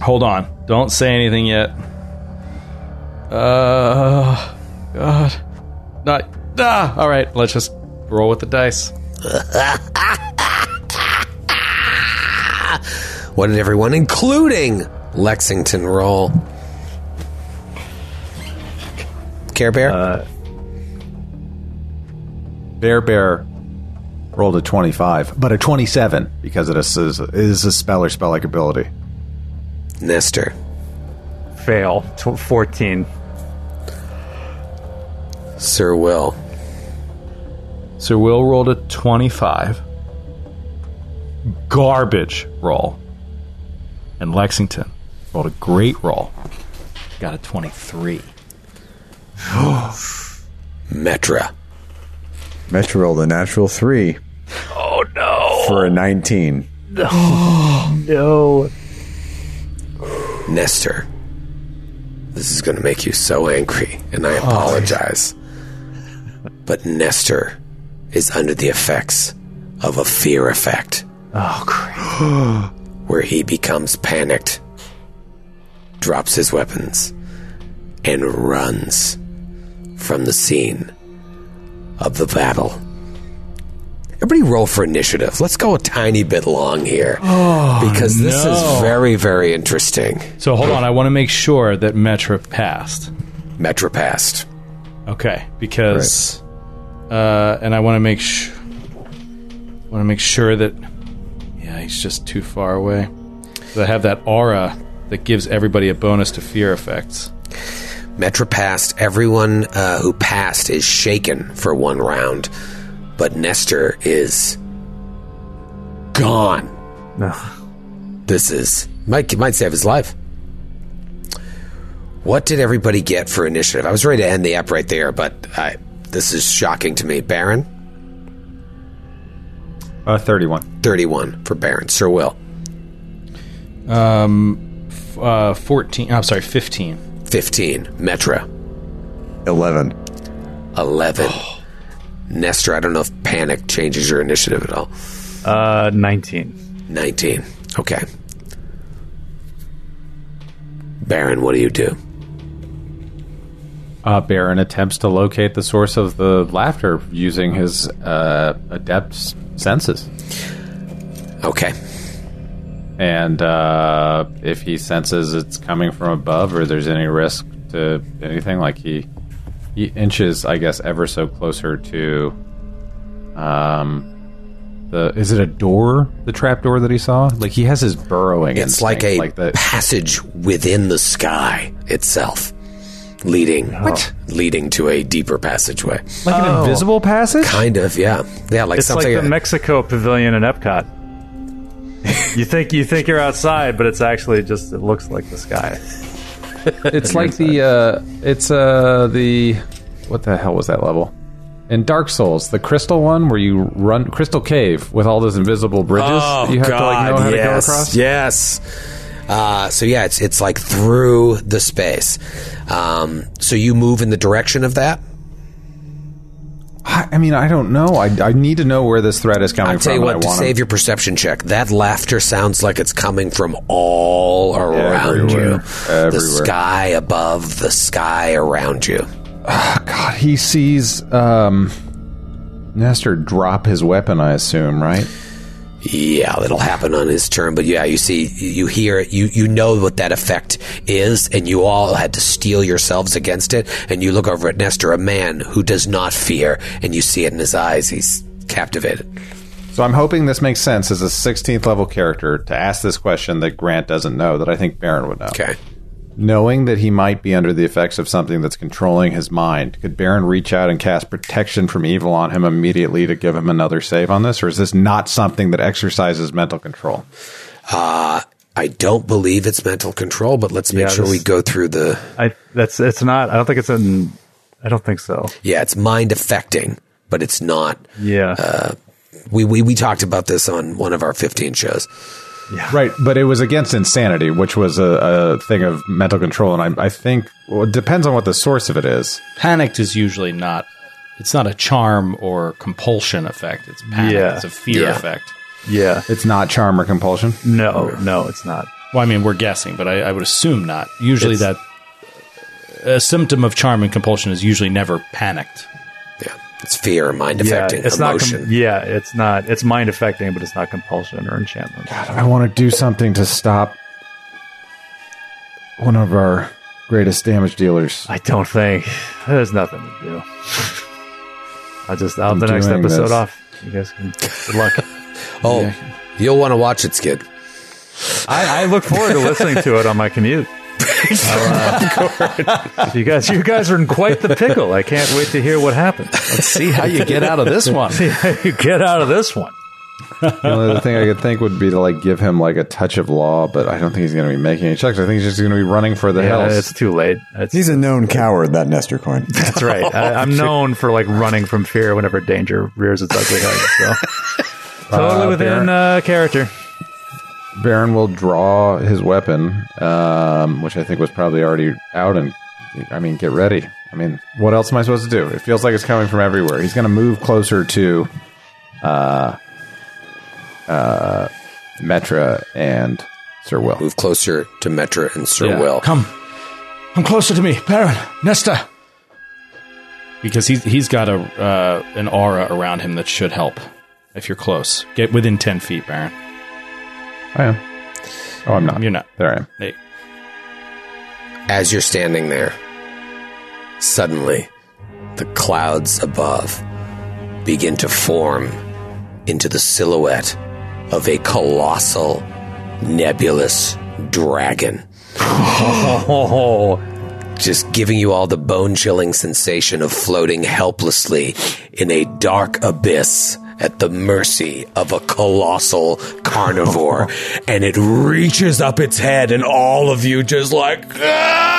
Hold on. Don't say anything yet. Uh, God. Not. Ah, all right. Let's just roll with the dice. What did everyone, including Lexington, roll? Care Bear? Uh, Bear Bear rolled a 25, but a 27 because it is, is a spell or spell like ability. Nestor. Fail. Tw 14. Sir Will. Sir Will rolled a 25. Garbage roll. And Lexington rolled a great roll. Got a 23. Metra. Metro rolled a natural three. Oh no! For a nineteen. No. Nestor. This is going to make you so angry, and I oh, apologize. but Nestor is under the effects of a fear effect. Oh, great. where he becomes panicked, drops his weapons, and runs from the scene of the battle. Everybody roll for initiative. Let's go a tiny bit long here. because this no. is very, very interesting. So hold on. I want to make sure that Metra passed. Metra passed. Okay, because uh, and I want to make sh- want to make sure that yeah, he's just too far away. So I have that aura that gives everybody a bonus to fear effects. Metra passed. Everyone uh, who passed is shaken for one round, but Nestor is gone. No. This is might might save his life. What did everybody get for initiative? I was ready to end the app right there, but I, this is shocking to me. Baron, Uh, 31. thirty-one for Baron. Sir Will, Um, f- uh, fourteen. I'm sorry, fifteen. Fifteen. Metra, Eleven. eleven. Nestor, I don't know if panic changes your initiative at all. Uh, 19. Nineteen. Okay. Baron, what do you do? Uh, Baron attempts to locate the source of the laughter using his uh, adept senses. Okay. And uh, if he senses it's coming from above or there's any risk to anything, like he, he inches, I guess, ever so closer to. Um, the is it a door? The trap door that he saw? Like he has his burrowing. It's like a like the passage within the sky itself, leading what? Leading to a deeper passageway. like an invisible passage. Kind of, yeah, yeah, like It's like something. the Mexico Pavilion in Epcot. You think you think you're outside, but it's actually just it looks like the sky. It's like the uh, it's uh the what the hell was that level? In Dark Souls, the crystal one where you run Crystal Cave with all those invisible bridges oh that you have God, to like know how to go yes, across. yes. Uh, so yeah, it's it's like through the space. Um, so you move in the direction of that. I, I mean, I don't know. I, I need to know where this threat is coming from. I'll tell from. you what, to save your perception check, that laughter sounds like it's coming from all around you. Everywhere. The Everywhere. sky above, the sky around you. God, he sees um, Nestor drop his weapon. I assume, right? Yeah, it'll happen on his turn, but yeah, you see, you hear it, you, you know what that effect is, and you all had to steel yourselves against it, and you look over at Nestor, a man who does not fear, and you see it in his eyes. He's captivated. So I'm hoping this makes sense as a 16th level character to ask this question that Grant doesn't know that I think Baron would know. Okay. Knowing that he might be under the effects of something that's controlling his mind, could Baron reach out and cast protection from evil on him immediately to give him another save on this, or is this not something that exercises mental control? Uh, I don't believe it's mental control, but let's make Yeah, sure this- we go through the. I that's it's not. I don't think it's in. I don't think so. Yeah, it's mind affecting, but it's not. Yeah. We, we, we talked about this on one of our 15 shows. Right, but it was against insanity, which was a, a thing of mental control, and I, I think well, it depends on what the source of it is. Panicked is usually not. It's not a charm or compulsion effect. It's panic. Yeah. It's a fear Yeah. effect. yeah. It's not charm or compulsion. No, no, it's not. Well, I mean, we're guessing, but I, I would assume not. Usually, It's- that a symptom of charm and compulsion is usually never panicked. Yeah, it's fear, mind Yeah, affecting, it's not. emotion. Com- yeah, it's not. It's mind affecting, but it's not compulsion or enchantment. I want to do something to stop one of our greatest damage dealers. I don't think there's nothing to do. I'll just out I'm the next episode this. off. You guys can good luck. Oh, you'll want to watch it, Skid. I, I look forward to listening to it on my commute. I'll, uh, you guys, you guys are in quite the pickle. I can't wait to hear what happens. Let's see how you get out of this one. See how you get out of this one. The only other thing I could think would be to like give him like a touch of law, but I don't think he's going to be making any checks. I think he's just going to be running for the Yeah, hills. it's too late. It's, He's a known coward, that Nestor coin. that's right. I, I'm known for like running from fear whenever danger rears its ugly head. So totally Uh, within uh, character. Baron will draw his weapon, um, which I think was probably already out, and I mean, get ready. I mean, what else am I supposed to do? It feels like it's coming from everywhere. He's going to move closer to, uh, uh, Metra and Sir Will. Move closer to Metra and Sir Yeah. Will. Come. Come closer to me, Baron. Nestor. Because he's, he's got a uh, an aura around him that should help if you're close. Get within 10 feet, Baron. I am. Oh, I'm not. You're not. There I am. Hey. As you're standing there, suddenly the clouds above begin to form into the silhouette of a colossal, nebulous dragon. Oh, just giving you all the bone chilling sensation of floating helplessly in a dark abyss at the mercy of a colossal carnivore. and it reaches up its head, and all of you just like. "Ah!"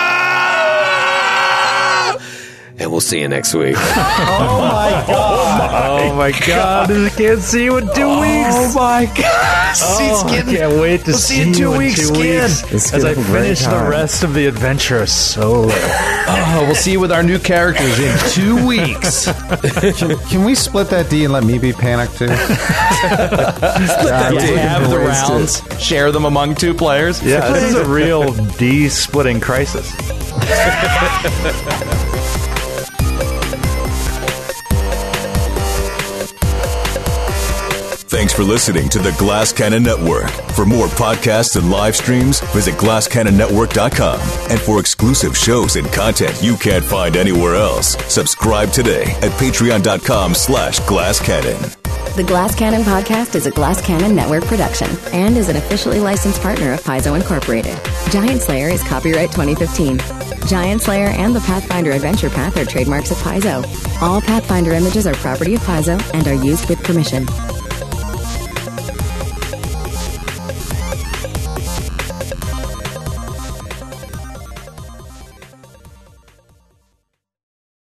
And we'll see you next week. oh my God! Oh my god! I can't see you in two weeks. Oh my god! Oh, I can't wait to see, see you in two you in weeks, two weeks as I be a great finish the rest of the adventure solo. Oh, we'll see you with our new characters in two weeks. Can we split that D and let me be panicked too? You have the rounds, share them among two players. Yeah, this is a real D-splitting crisis. Thanks for listening to the Glass Cannon Network. For more podcasts and live streams, visit glasscannonnetwork.com. And for exclusive shows and content you can't find anywhere else, subscribe today at patreon.com slash glasscannon. The Glass Cannon podcast is a Glass Cannon network production and is an officially licensed partner of Paizo Incorporated. Giant Slayer is copyright 2015. Giant Slayer and the Pathfinder Adventure Path are trademarks of Paizo. All Pathfinder images are property of Paizo and are used with permission.